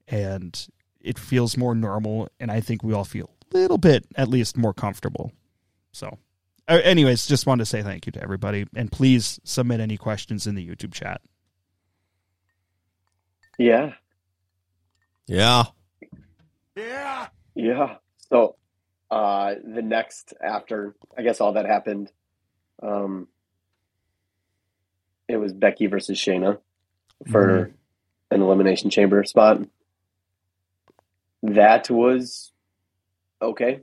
and it feels more normal. And I think we all feel a little bit, at least, more comfortable. So, uh, anyways, just wanted to say thank you to everybody, and please submit any questions in the YouTube chat. Yeah, Yeah. yeah. Yeah. So uh, the next after I guess all that happened, um, it was Becky versus Shayna for an elimination chamber spot. That was okay.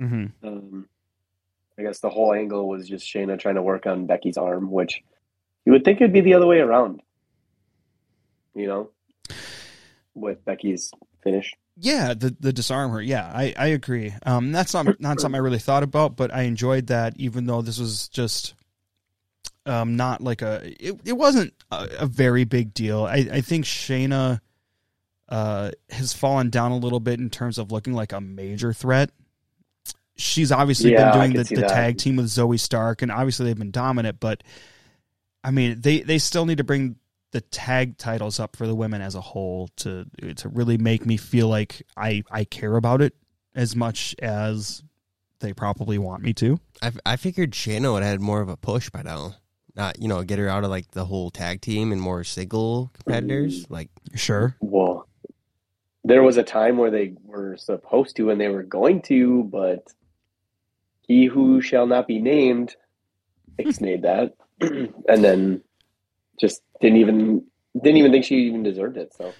Mm-hmm. Um, I guess the whole angle was just Shayna trying to work on Becky's arm, which you would think it'd be the other way around. You know, with Becky's finish. Yeah, the the disarm her. Yeah, I, I agree. Um, that's not not something I really thought about, but I enjoyed that. Even though this was just um not like a it, it wasn't a, a very big deal. I I think Shayna uh has fallen down a little bit in terms of looking like a major threat. She's obviously Yeah, been doing the, the tag team with Zoey Stark, and obviously they've been dominant. But I mean, they they still need to bring the tag titles up for the women as a whole to to really make me feel like I I care about it as much as they probably want me to. I, I figured Shayna would have had more of a push by now. Not you know get her out of like the whole tag team and more single competitors. Like Sure. Well, there was a time where they were supposed to and they were going to, but he who shall not be named ixnayed that, and then just didn't even didn't even think she even deserved it. So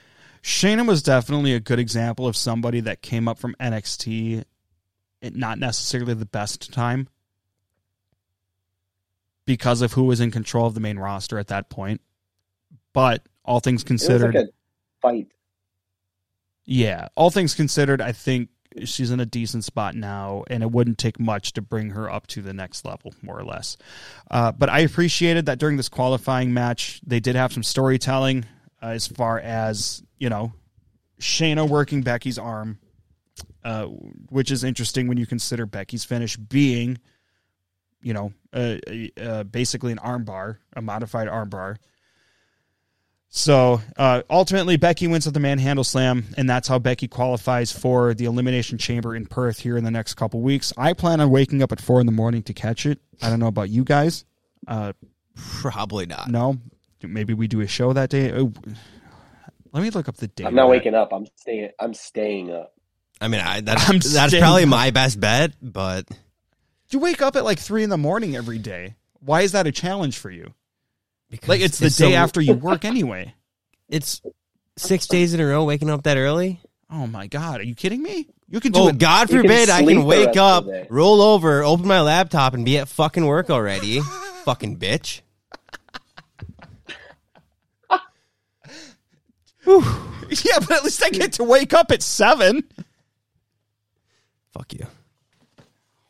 Shayna was definitely a good example of somebody that came up from NXT at not necessarily the best time because of who was in control of the main roster at that point. But all things considered, like a fight. Yeah, all things considered, I think she's in a decent spot now, and it wouldn't take much to bring her up to the next level, more or less. Uh, but I appreciated that during this qualifying match, they did have some storytelling uh, as far as you know, Shayna working Becky's arm, uh, which is interesting when you consider Becky's finish being, you know, basically an armbar, a modified armbar. So uh, ultimately, Becky wins with the manhandle slam, and that's how Becky qualifies for the Elimination Chamber in Perth here in the next couple weeks. I plan on waking up at four in the morning to catch it. I don't know about you guys. Uh, probably not. no, maybe we do a show that day. Oh, let me look up the date. I'm not waking up. I'm staying. I'm staying up. I mean, I, that's I'm that's probably up. my best bet. But You wake up at like three in the morning every day. Why is that a challenge for you? Because Like it's the so- day after you work anyway. It's six days in a row waking up that early. Oh my god, are you kidding me? You can do Oh, it. God You can forbid I can wake up, of the day. roll over, open my laptop, and be at fucking work already. fucking bitch. yeah, but at least I get to wake up at seven. Fuck you.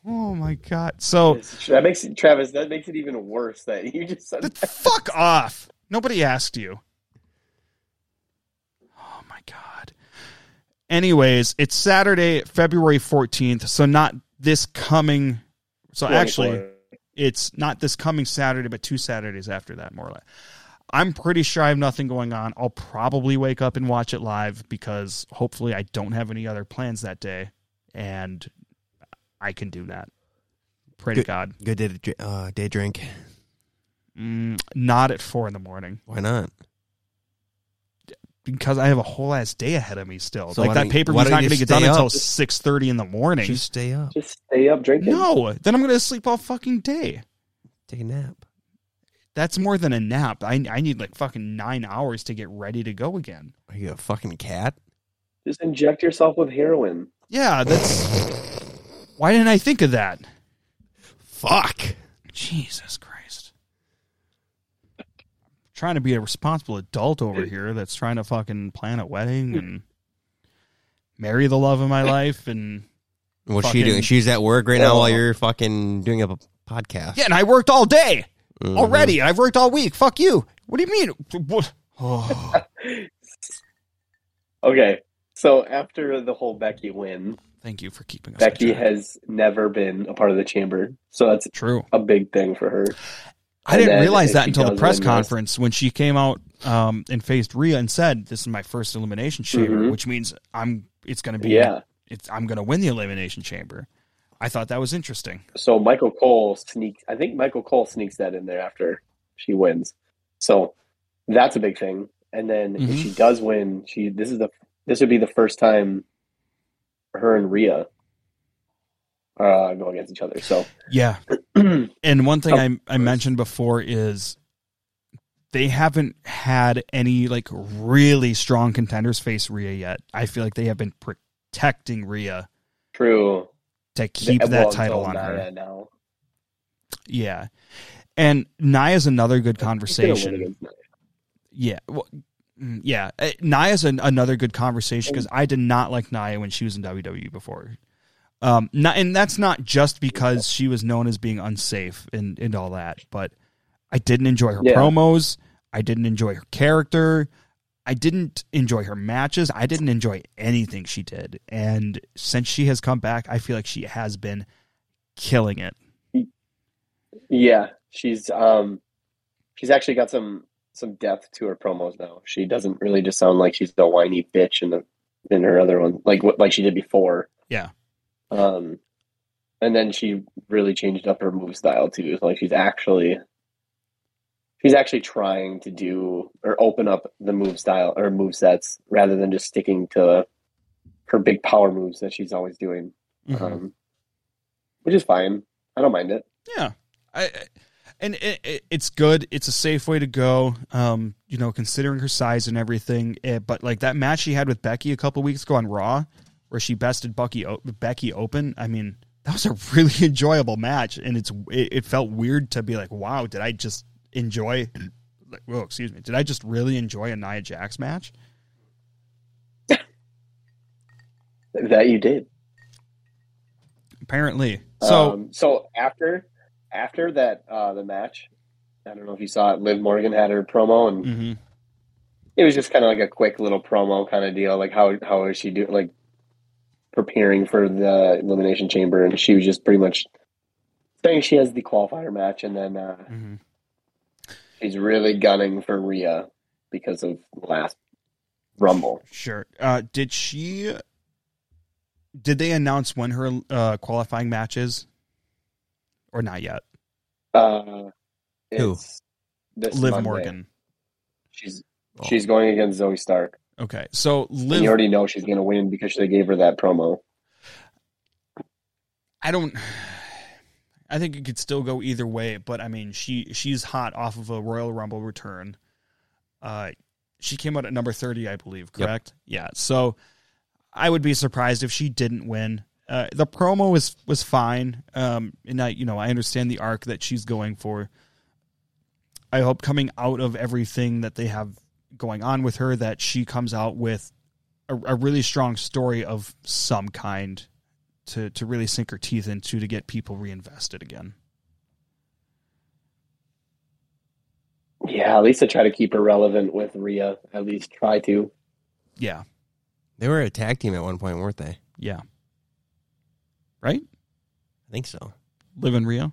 Oh my god. So That makes it, Travis. That makes it even worse that you just said. that. fuck off. Nobody asked you. Oh my god. Anyways, it's Saturday, February 14th, so not this coming so actually it's not this coming Saturday, but two Saturdays after that, more or less. I'm pretty sure I have nothing going on. I'll probably wake up and watch it live because hopefully I don't have any other plans that day, and I can do that. Pray to God. Good day, to, uh, day drink. Mm, not at four in the morning Why not? because I have a whole ass day ahead of me still. So like that paper why was don't not you going to get done up? until six thirty in the morning. Just stay up. Just stay up drinking. no, then I'm going to sleep all fucking day. Take a nap. That's more than a nap. I I need like fucking nine hours to get ready to go again. Are you a fucking cat? Just inject yourself with heroin. Yeah, that's. Why didn't I think of that? Fuck. Jesus Christ. trying to be a responsible adult over here that's trying to fucking plan a wedding and marry the love of my life and What's she doing? She's at work right now Oh. while you're fucking doing a podcast. yeah, and I worked all day Mhm. already. I've worked all week. Fuck you. What do you mean? What? Oh, Okay, so after the whole Becky win, thank you for keeping us. Becky has never been a part of the chamber, so that's True. a big thing for her. I And didn't realize that until the press conference when she came out um, and faced Rhea and said, "This is my first elimination chamber," Mhm. which means I'm. It's going to be. Yeah. It's. I'm going to win the elimination chamber. I thought that was interesting. So Michael Cole sneaks. I think Michael Cole sneaks that in there after she wins. So that's a big thing. And then Mhm. if she does win, she this is the this would be the first time her and Rhea uh, go against each other. So Yeah. And one thing Oh, I I mentioned before is they haven't had any like really strong contenders face Rhea yet. I feel like they have been protecting Rhea true. to keep that title on her. now. Yeah. And Nia's another good She's gonna win conversation. Yeah. Well, yeah. Uh, Nia's an, another good conversation because I did not like Nia when she was in WWE before. Um, not, and that's not just because she was known as being unsafe and, and all that, but I didn't enjoy her Yeah. promos. I didn't enjoy her character. I didn't enjoy her matches. I didn't enjoy anything she did. And since she has come back, I feel like she has been killing it. Yeah, she's um, she's actually got some some depth to her promos now. She doesn't really just sound like she's the whiny bitch in the in her other one, like what like she did before. Yeah. Um, and then she really changed up her move style too. Like she's actually she's actually trying to do or open up the move style or move sets rather than just sticking to her big power moves that she's always doing. Mhm. Um, which is fine. I don't mind it. Yeah, I, I- and it, it, it's good. It's a safe way to go. Um, you know, considering her size and everything. Eh, but like that match she had with Becky a couple weeks ago on Raw, where she bested Bucky o- Becky open. I mean, that was a really enjoyable match, and it's it, it felt weird to be like, wow, did I just enjoy? Like, whoa, excuse me, did I just really enjoy a Nia Jax match? That you did. Apparently, so um, so after after that uh, the match, I don't know if you saw it. Liv Morgan had her promo, and mhm. it was just kind of like a quick little promo kind of deal. Like how how is she doing? Like preparing for the elimination chamber, and she was just pretty much saying she has the qualifier match, and then uh, Mhm. she's really gunning for Rhea because of last Rumble. Sure. Uh, did she? Did they announce when her uh, qualifying match is, or not yet? Uh, Who? it's This Liv Monday. Morgan. She's Oh. she's going against Zoey Stark. Okay, so And Liv. you already know she's going to win because they gave her that promo. I don't. I think it could still go either way, but I mean, she she's hot off of a Royal Rumble return. Uh, she came out at number thirty, I believe. Yep. Correct? Yeah. So I would be surprised if she didn't win. Uh, the promo was was fine, um, and I you know I understand the arc that she's going for. I hope coming out of everything that they have going on with her, that she comes out with a, a really strong story of some kind to to really sink her teeth into to get people reinvested again. Yeah, at least to try to keep her relevant with Rhea. At least try to. Yeah, They were a tag team at one point, weren't they? yeah. Right? I think so. Live in Rio.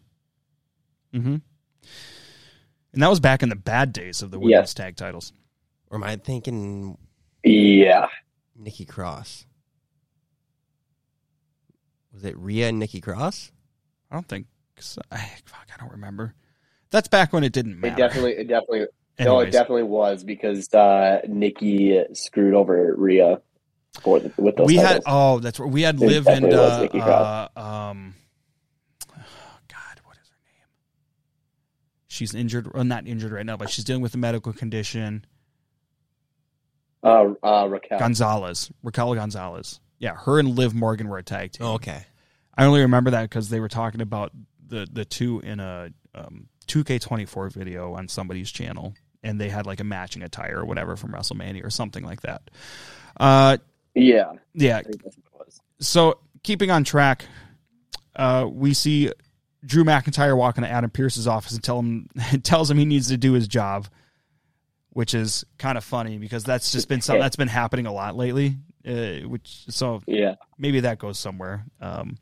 Mm-hmm. And that was back in the bad days of the women's Yes. tag titles. Or am I thinking Yeah. Nikki Cross? Was it Rhea and Nikki Cross? I don't think. So. I, fuck, I don't remember. That's back when it didn't matter. It definitely, it definitely, no, it definitely was because uh, Nikki screwed over Rhea for the, with those we titles. had oh that's right we had It liv and was uh, Nikki uh Cross. um god what is her name she's injured well not injured right now but she's dealing with a medical condition uh, uh, Raquel. gonzalez raquel gonzalez yeah her and liv morgan were a tag team Oh, okay. i only remember that because they were talking about the the two in a um 2k24 video on somebody's channel and they had like a matching attire or whatever from wrestlemania or something like that uh yeah, yeah I think that's what it was. so keeping on track, uh, we see Drew McIntyre walk into Adam Pearce's office and tell him tells him he needs to do his job, which is kind of funny because that's just been something that's been happening a lot lately. Uh, which so Yeah, maybe that goes somewhere. Um,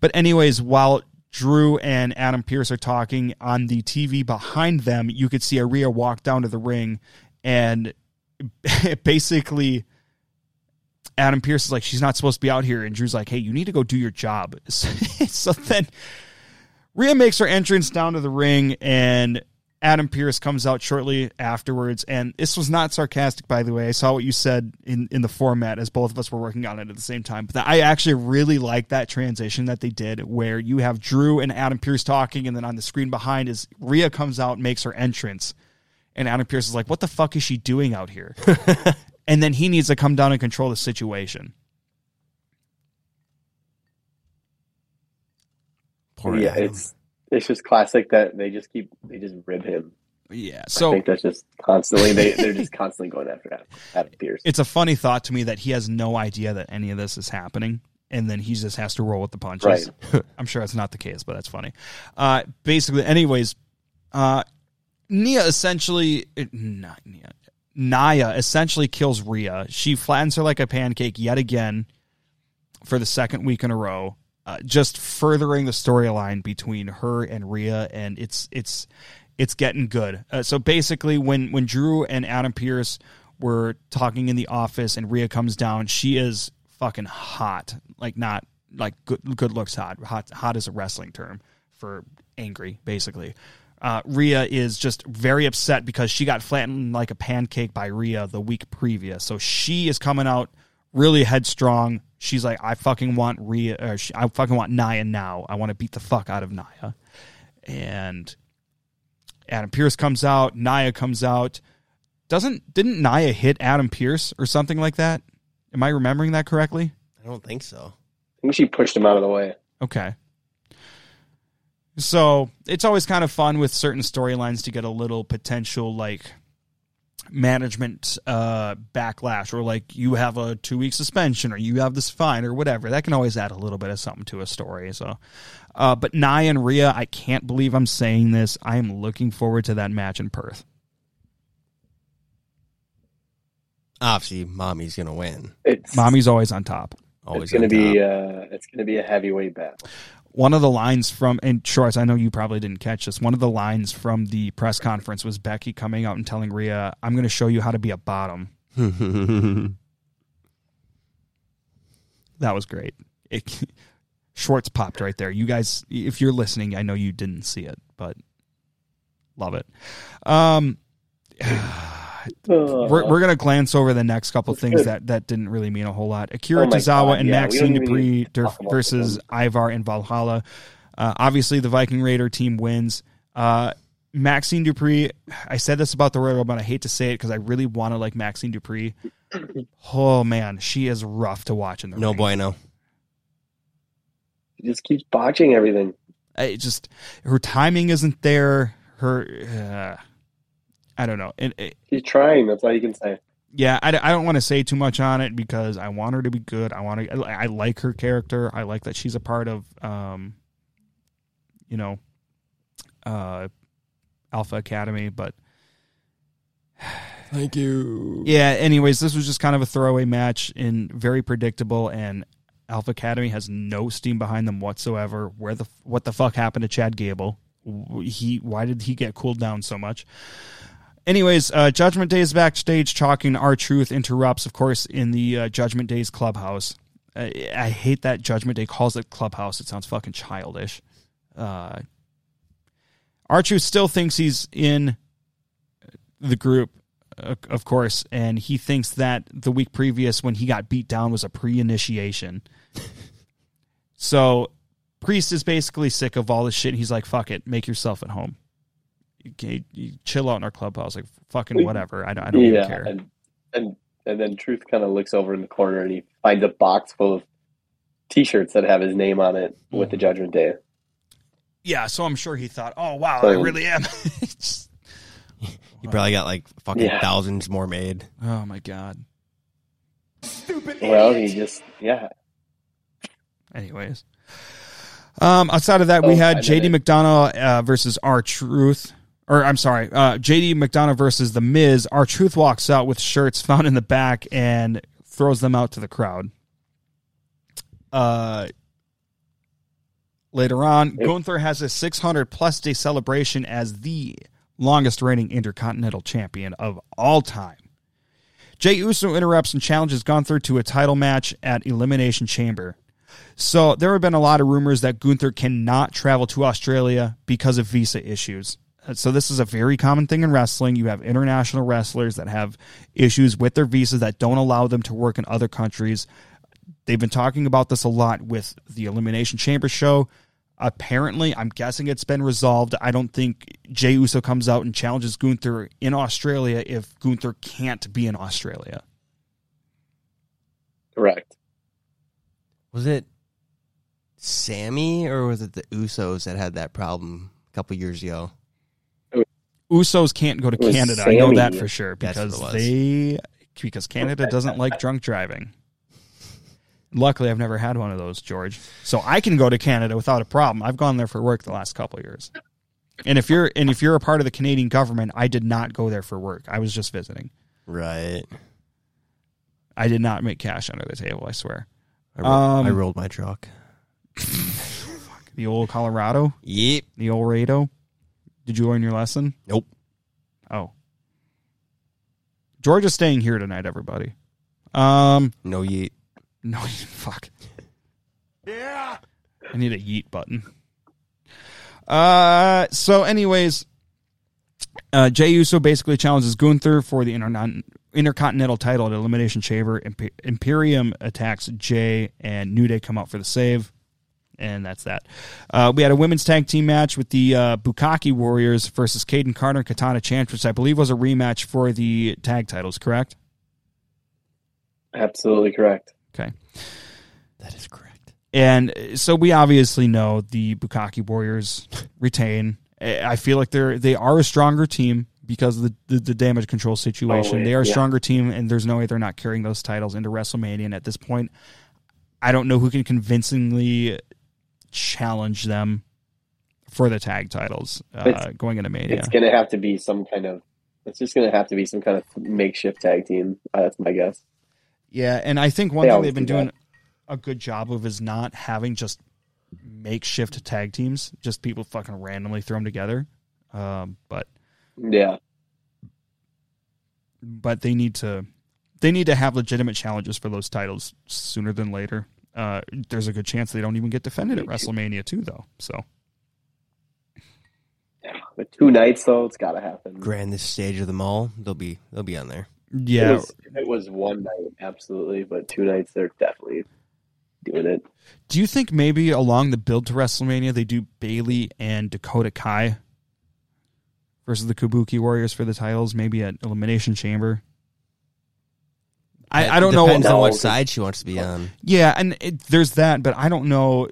but anyways, while Drew and Adam Pearce are talking on the TV behind them, you could see Aria walk down to the ring and basically Adam Pearce is like, she's not supposed to be out here. And Drew's like, hey, you need to go do your job. so then Rhea makes her entrance down to the ring and Adam Pearce comes out shortly afterwards. And this was not sarcastic, by the way. I saw what you said in, in the format as both of us were working on it at the same time. But I actually really like that transition that they did where you have Drew and Adam Pearce talking, and then on the screen behind is Rhea comes out, makes her entrance. And Adam Pearce is like, what the fuck is she doing out here? and then he needs to come down and control the situation. Poor yeah. Adam. It's it's just classic that they just keep they just rib him. Yeah. So I think that's just constantly they they're just constantly going after Adam, Adam Pearce. it's a funny thought to me that he has no idea that any of this is happening. And then he just has to roll with the punches. I'm sure that's not the case, but that's funny. Uh, basically, anyways, uh, Nia essentially, eh, not Nia, Naya essentially kills Rhea. She flattens her like a pancake yet again for the second week in a row, uh, just furthering the storyline between her and Rhea, and it's it's it's getting good. Uh, so basically, when when Drew and Adam Pearce were talking in the office, and Rhea comes down, she is fucking hot, like not like good good looks hot. Hot hot is a wrestling term for angry, basically. Uh, Rhea is just very upset because she got flattened like a pancake by Rhea the week previous. So she is coming out really headstrong. She's like, I fucking want Rhea, or she, I fucking want Nia now. I want to beat the fuck out of Nia. And Adam Pearce comes out. Nia comes out. Doesn't didn't Nia hit Adam Pearce or something like that? Am I remembering that correctly? I don't think so. I think she pushed him out of the way. Okay. So it's always kind of fun with certain storylines to get a little potential like management uh, backlash or like you have a two week suspension or you have this fine or whatever. That can always add a little bit of something to a story. So, uh, but Nia and Rhea, I can't believe I'm saying this. I am looking forward to that match in Perth. Obviously, mommy's gonna win. It's Mommy's always on top. Always it's gonna on be uh, it's gonna be a heavyweight battle. One of the lines from and Shorts, I know you probably didn't catch this. One of the lines from the press conference was Becky coming out and telling Rhea, "I'm going to show you how to be a bottom." That was great. It, Schwartz popped right there. You guys, if you're listening, I know you didn't see it, but love it. Um, we're we're gonna glance over the next couple things good. that that didn't really mean a whole lot. Akira Oh Tozawa God, and yeah, Maxxine Dupri der- versus them. Ivar and Valhalla. Uh, obviously, the Viking Raider team wins. Uh, Maxxine Dupri. I said this about the Royal, but I hate to say it because I really want to like Maxxine Dupri. Oh man, she is rough to watch in the no ring. bueno. He just keeps botching everything. it just her timing isn't there. Her, uh, I don't know. It, it, He's trying. That's all you can say. yeah, I, I don't want to say too much on it because I want her to be good. I want to. I, I like her character. I like that she's a part of, um, you know, uh, Alpha Academy. But Thank you. yeah. Anyways, this was just kind of a throwaway match and very predictable. And Alpha Academy has no steam behind them whatsoever. Where the what the fuck happened to Chad Gable? He why did he get cooled down so much? Anyways, uh, Judgment Day is backstage talking. R-Truth interrupts, of course, in the uh, Judgment Day's clubhouse. I, I hate that Judgment Day calls it clubhouse. It sounds fucking childish. Uh, Truth still thinks he's in the group, uh, of course, and he thinks that the week previous when he got beat down was a pre-initiation. so, Priest is basically sick of all this shit. And he's like, "Fuck it, make yourself at home." You, you chill out in our clubhouse, like fucking whatever. I don't, I don't even yeah, care. and and and then Truth kind of looks over in the corner and he finds a box full of T-shirts that have his name on it with Mm-hmm. the Judgment Day. Yeah, so I'm sure he thought, "Oh wow, So- I really am." You probably got like fucking Yeah. thousands more made. oh my god. Stupid. Well, he just yeah. Anyways, um, outside of that, we Oh, had JD did. McDonagh uh, versus R Truth. Or I'm sorry, uh, JD McDonagh versus The Miz. R Truth walks out with shirts found in the back and throws them out to the crowd. Uh, later on, Yep. Gunther has a 600 plus day celebration as the longest reigning Intercontinental Champion of all time. Jey Uso interrupts and challenges Gunther to a title match at Elimination Chamber. So there have been a lot of rumors that Gunther cannot travel to Australia because of visa issues. So this is a very common thing in wrestling. You have international wrestlers that have issues with their visas that don't allow them to work in other countries. They've been talking about this a lot with the Elimination Chamber show. Apparently, I'm guessing it's been resolved. I don't think Jey Uso comes out and challenges Gunther in Australia if Gunther can't be in Australia. Correct. Was it Sami or was it the Usos that had that problem a couple years ago? Usos can't go to It was Canada. I know that for sure because it they because Canada doesn't like drunk driving. Luckily, I've never had one of those, George. So I can go to Canada without a problem. I've gone there for work the last couple of years. And if you're and if you're a part of the Canadian government, I did not go there for work. I was just visiting. Right. I did not make cash under the table. I swear. I, ro- Um, I rolled my truck. The old Colorado, Yep. the old Rado. Did you learn your lesson? Nope. Oh, George is staying here tonight. Everybody. Um. No yeet. No, yeet. fuck. Yeah. I need a yeet button. Uh, so, anyways, uh, Jey Uso basically challenges Gunther for the Internon- Intercontinental title at Elimination Chamber. Imp- Imperium attacks Jey, and New Day come out for the save. And that's that. Uh, we had a women's tag team match with the uh, Kabuki Warriors versus Kayden Carter and Katana Chance, which I believe was a rematch for the tag titles, correct? Absolutely correct. Okay. That is correct. And uh, so we obviously know the Kabuki Warriors retain. I feel like they're they are a stronger team because of the, the, the damage control situation. Oh, they are a yeah. stronger team, and there's no way they're not carrying those titles into WrestleMania. And at this point, I don't know who can convincingly challenge them for the tag titles uh, going into Mania. It's gonna have to be some kind of. It's just gonna have to be some kind of makeshift tag team. Uh, that's my guess. Yeah, and I think one They thing they've been do doing a good job of is not having just makeshift tag teams, just people fucking randomly throw them together. Um, but Yeah, but they need to they need to have legitimate challenges for those titles sooner than later. Uh, there's a good chance they don't even get defended at WrestleMania too, though. So but two nights though, it's got to happen. Grandest stage of them all. They'll be they'll be on there. Yeah, it was, if it was one night, absolutely, but two nights, they're definitely doing it. do you think maybe along the build to WrestleMania they do Bayley and Dakota Kai versus the Kabuki Warriors for the titles, maybe at Elimination Chamber? I, I don't know. Depends on No. what side she wants to be on. Yeah, and it, there's that, but I don't know.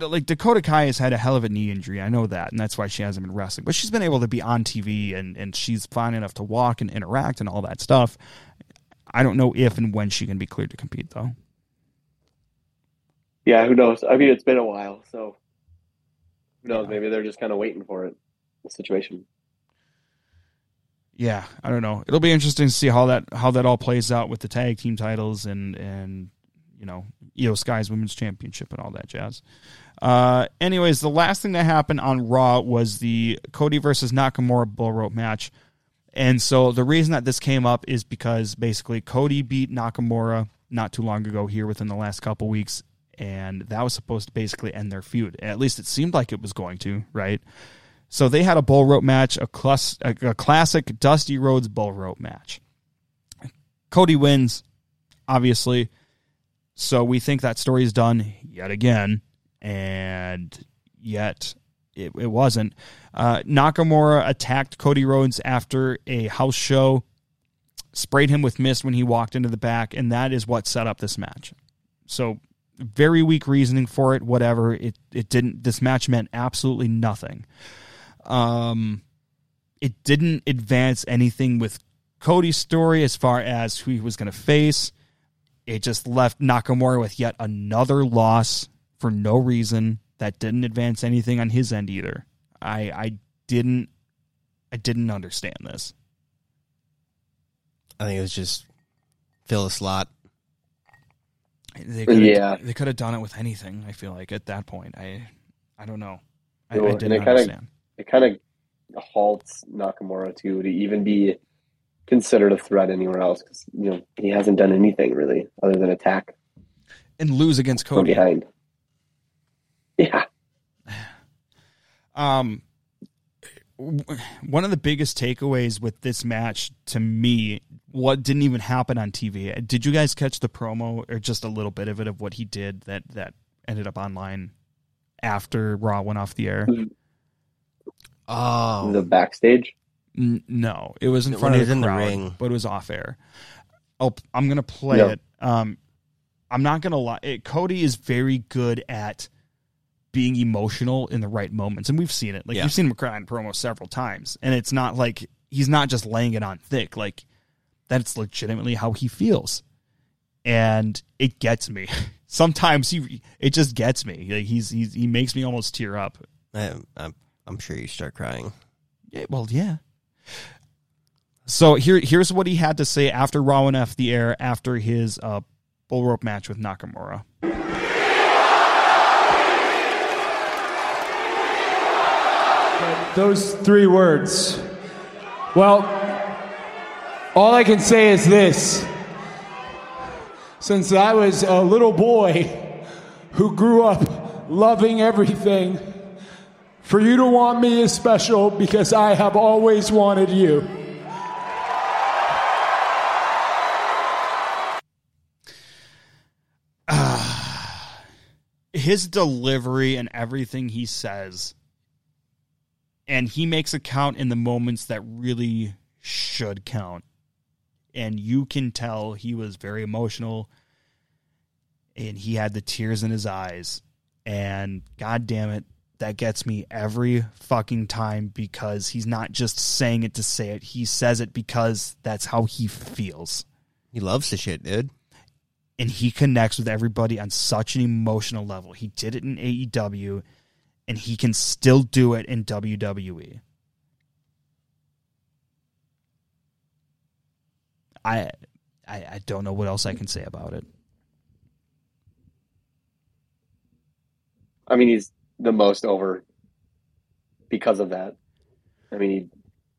Like Dakota Kai has had a hell of a knee injury. I know that, and that's why she hasn't been wrestling. But she's been able to be on TV, and and she's fine enough to walk and interact and all that stuff. I don't know if and when she can be cleared to compete, though. Yeah, who knows? I mean, it's been a while, so who knows? Maybe they're just kind of waiting for it. The situation. Yeah, I don't know. It'll be interesting to see how that how that all plays out with the tag team titles and and you know Iyo Sky's Women's Championship and all that jazz. Uh, anyways, the last thing that happened on Raw was the Cody versus Nakamura bull rope match, and so the reason that this came up is because basically Cody beat Nakamura not too long ago here within the last couple weeks, and that was supposed to basically end their feud. At least it seemed like it was going to, right? So they had a bull rope match, a, class, a, a classic Dusty Rhodes bull rope match. Cody wins, obviously. So we think that story is done yet again, and yet it, it wasn't. Uh, Nakamura attacked Cody Rhodes after a house show, sprayed him with mist when he walked into the back, and that is what set up this match. So very weak reasoning for it. Whatever it it didn't. This match meant absolutely nothing. Um, it didn't advance anything with Cody's story as far as who he was going to face. It just left Nakamura with yet another loss for no reason. That didn't advance anything on his end either. I I didn't I didn't understand this. I think it was just fill a slot. They could Yeah. they could have done it with anything. I feel like at that point, I I don't know. I, Sure, I didn't it kinda- understand. It kind of halts Nakamura too to even be considered a threat anywhere else because you know he hasn't done anything really other than attack and lose against from Cody. behind. Yeah, Um, one of the biggest takeaways with this match to me, what didn't even happen on TV. Did you guys catch the promo or just a little bit of it of what he did that that ended up online after Raw went off the air? Oh, the backstage. N- no, it was in When front of the in the ring. but it was off air. Oh, I'm gonna play No. it. Um, I'm not gonna lie. It, Cody is very good at being emotional in the right moments, and we've seen it. Like Yeah. you've seen him cry in promo several times, and it's not like he's not just laying it on thick. Like that's legitimately how he feels, and it gets me. Sometimes he, it just gets me. Like he's, he's he makes me almost tear up. I, I'm, I'm sure you start crying. Yeah, well, yeah. So here, here's what he had to say after Raw went off the air after his uh, bull rope match with Nakamura. Those three words. Well, all I can say is this. Since I was a little boy who grew up loving everything, for you to want me is special because I have always wanted you. his delivery and everything he says and he makes a count in the moments that really should count and you can tell he was very emotional and he had the tears in his eyes and god damn it that gets me every fucking time because he's not just saying it to say it he says it because that's how he feels He loves the shit, dude. and he connects with everybody on such an emotional level. He did it in AEW and he can still do it in WWE. I I, I don't know what else I can say about it. I mean, he's the most over because of that. I mean, he,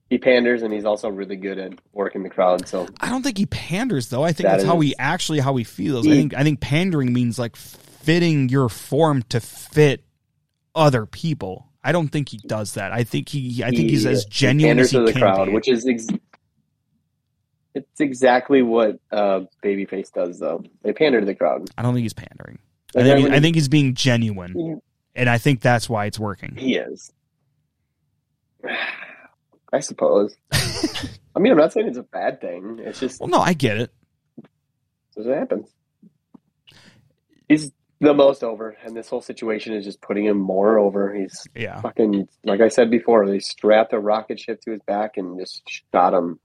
he panders and he's also really good at working the crowd. So I don't think he panders though. I think That that's how he actually how he feels. I think I think pandering means like fitting your form to fit other people. I don't think he does that. I think he I think he's as genuine panders as he to the can crowd, be. which is ex- it's exactly what uh, Babyface does, though. They pander to the crowd. I don't think he's pandering. I Like, think, when I think he's being genuine. And I think that's why it's working. He is. I suppose. I mean, I'm not saying it's a bad thing. It's just Well, no, I get it. It happens. He's the most over, and this whole situation is just putting him more over. He's Yeah. fucking like I said before. They strapped a rocket ship to his back and just shot him.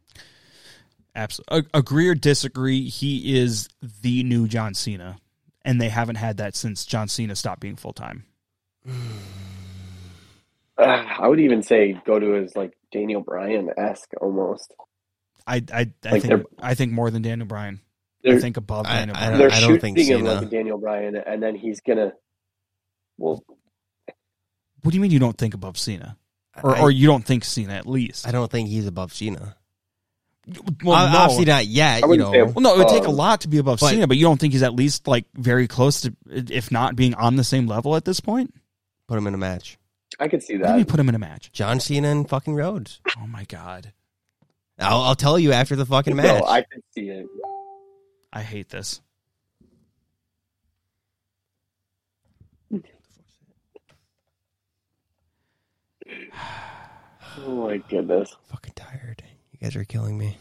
Absolutely. Agree or disagree, he is the new John Cena, and they haven't had that since John Cena stopped being full time. Uh, I would even say go to his like Daniel Bryan esque almost. I I, I Like think I think more than Daniel Bryan. I They're- think above I- Daniel I Bryan. don't- They're I shooting think him like Daniel Bryan, and then he's gonna. Well, What do you mean you don't think above Cena, or I- or you don't think Cena at least? I don't think he's above Cena. Well, no. Obviously not yet. You wouldn't say know, Well, no, it would take a lot to be above but- Cena, but you don't think he's at least like very close to, if not being on the same level at this point? Put him in a match. I could see What do you that. put him in a match? John Cena and fucking Rhodes. Oh my god, I'll, I'll tell you after the fucking match. No, I could see it. I hate this. Oh my goodness. fucking tired. You guys are killing me.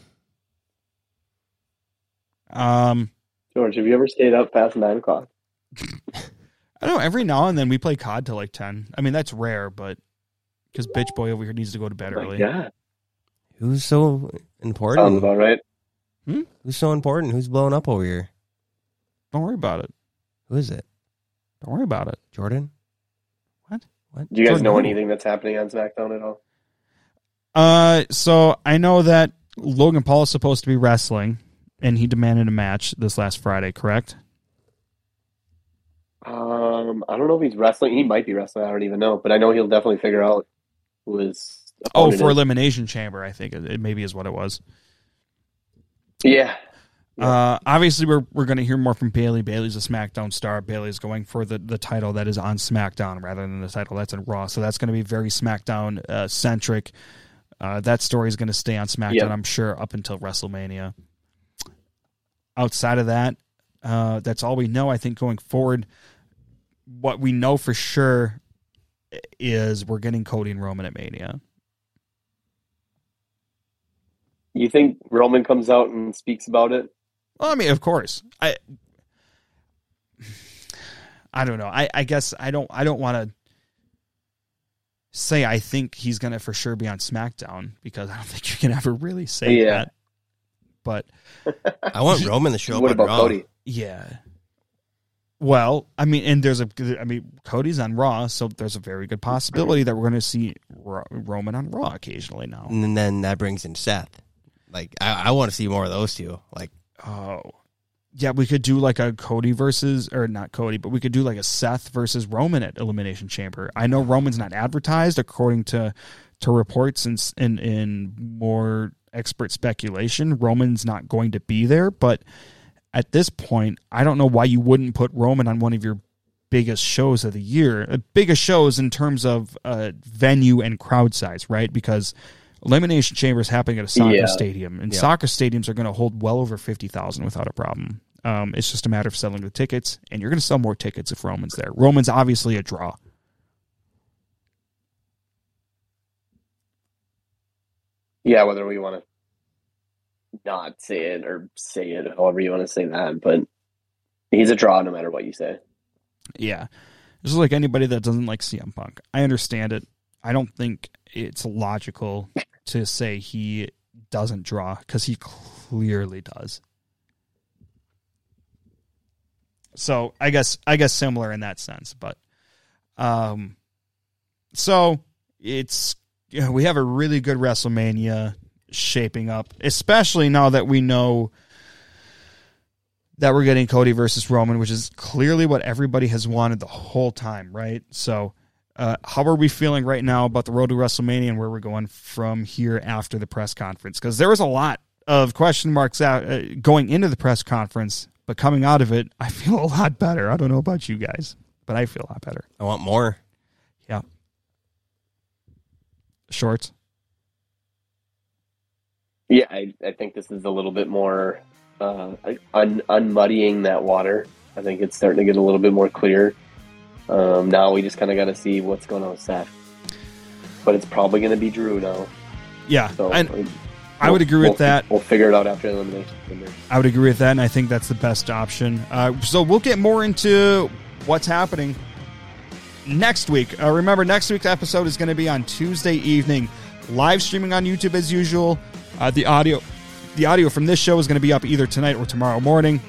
Um, George, have you ever stayed up past nine o'clock? I don't know. Every now and then we play COD till like ten. I mean, that's rare, but because bitch boy over here needs to go to bed Oh early. God, Who's so important? sounds important? about right. Who's so important? Who's blowing up over here? Don't worry about it. Who is it? Don't worry about it. Jordan? What? What? Do you guys Jordan know anything that's happening on SmackDown at all? Uh, so I know that Logan Paul is supposed to be wrestling, and he demanded a match this last Friday. Correct? Um, I don't know if he's wrestling. He might be wrestling. I don't even know, but I know he'll definitely figure out who is. Oh, for is. elimination chamber, I think it, it maybe is what it was. yeah, Yeah. Uh, obviously, we're we're going to hear more from Bayley. Bayley's a SmackDown star. Bayley's going for the, the title that is on SmackDown rather than the title that's in Raw. So that's going to be very SmackDown uh, centric. Uh, that story is going to stay on SmackDown, Yep. I'm sure, up until WrestleMania. Outside of that, uh, that's all we know. I think going forward, what we know for sure is we're getting Cody and Roman at Mania. you think Roman comes out and speaks about it? Well, I mean, of course. I I don't know. I, I guess I don't I don't want to say I think he's gonna for sure be on SmackDown because I don't think you can ever really say Yeah. that. But I want Roman to show up what about Raw. Cody? yeah. Well, I mean, and there's a, I mean, Cody's on Raw, so there's a very good possibility that we're going to see Ro- Roman on Raw occasionally now. And then that brings in Seth. Like I, I want to see more of those two. Like Oh, yeah, we could do like a Cody versus, or not Cody, but we could do like a Seth versus Roman at Elimination Chamber. I know Roman's not advertised according to to reports and s- in in more expert speculation. Roman's not going to be there, but at this point, I don't know why you wouldn't put Roman on one of your biggest shows of the year, uh, biggest shows in terms of uh, venue and crowd size, right? Because Elimination Chamber is happening at a soccer Yeah. stadium, and Yeah. soccer stadiums are going to hold well over fifty thousand without a problem. Um, it's just a matter of selling the tickets, and you're going to sell more tickets if Roman's there. Roman's obviously a draw. Yeah, whether we want to not say it or say it, however you want to say that, but he's a draw no matter what you say. Yeah. This is like anybody that doesn't like CM Punk. I understand it. I don't think it's logical to say he doesn't draw because he clearly does. So I guess I guess similar in that sense, but um, so it's you know, we have a really good WrestleMania shaping up, especially now that we know that we're getting Cody versus Roman, which is clearly what everybody has wanted the whole time, right? So, uh, how are we feeling right now about the road to WrestleMania and where we're going from here after the press conference? Because there was a lot of question marks out uh, going into the press conference, but coming out of it, I feel a lot better. I don't know about you guys, but I feel a lot better. I want more. Yeah. Shorts. Yeah, I, I think this is a little bit more uh, un, unmuddying that water. I think it's starting to get a little bit more clear. Um, now we just kind of got to see what's going on with Seth. But it's probably going to be Drew now. Yeah, So and uh, I would we'll- agree with we'll- that. We'll figure it out after elimination. I would agree with that, and I think that's the best option. Uh, so we'll get more into what's happening next week. Uh, remember, next week's episode is going to be on Tuesday evening, live streaming on YouTube as usual. Uh, the audio, the audio from this show is going to be up either tonight or tomorrow morning.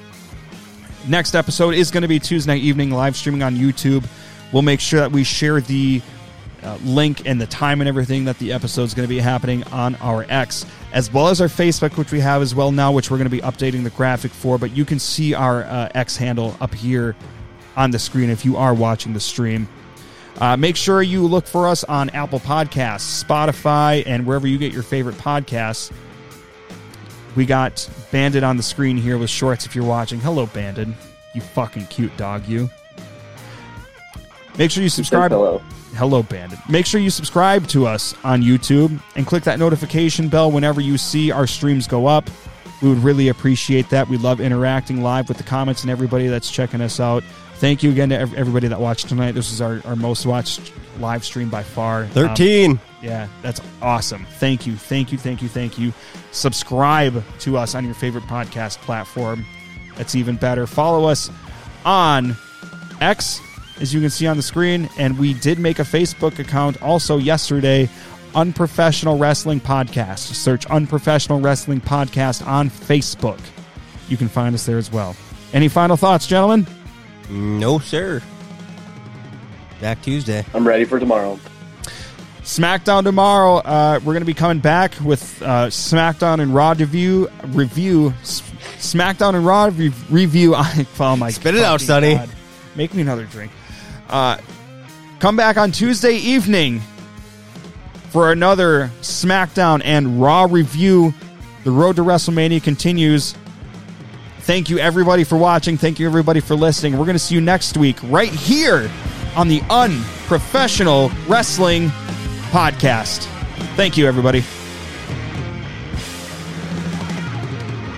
Next episode is going to be Tuesday evening, live streaming on YouTube. We'll make sure that we share the uh, link and the time and everything that the episode is going to be happening on our X, as well as our Facebook, which we have as well now, which we're going to be updating the graphic for. But you can see our uh, X handle up here on the screen if you are watching the stream. Uh, make sure you look for us on Apple Podcasts, Spotify, and wherever you get your favorite podcasts. We got Bandit on the screen here with shorts if you're watching. Hello, Bandit. You fucking cute dog, you. Make sure you subscribe. hello. Hello, Bandit. Make sure you subscribe to us on YouTube and click that notification bell whenever you see our streams go up. We would really appreciate that. We love interacting live with the comments and everybody that's checking us out. Thank you again to everybody that watched tonight. This is our, our most watched live stream by far. Um, 13. yeah, that's awesome. Thank you, thank you, thank you, thank you. Subscribe to us on your favorite podcast platform. That's even better. Follow us on X, as you can see on the screen, and we did make a Facebook account also yesterday. Unprofessional Wrestling Podcast. Search Unprofessional Wrestling Podcast on Facebook. You can find us there as well. Any final thoughts, gentlemen? No, sir. Back Tuesday. I'm ready for tomorrow. SmackDown tomorrow. Uh, we're going to be coming back with uh, SmackDown and Raw review. Review S- SmackDown and Raw re- review. I oh my Spit it out, fucking Sonny. Make me another drink. Uh, come back on Tuesday evening for another SmackDown and Raw review. The road to WrestleMania continues. Thank you everybody for watching. Thank you everybody for listening. We're going to see you next week right here on the Unprofessional Wrestling Podcast. Thank you everybody.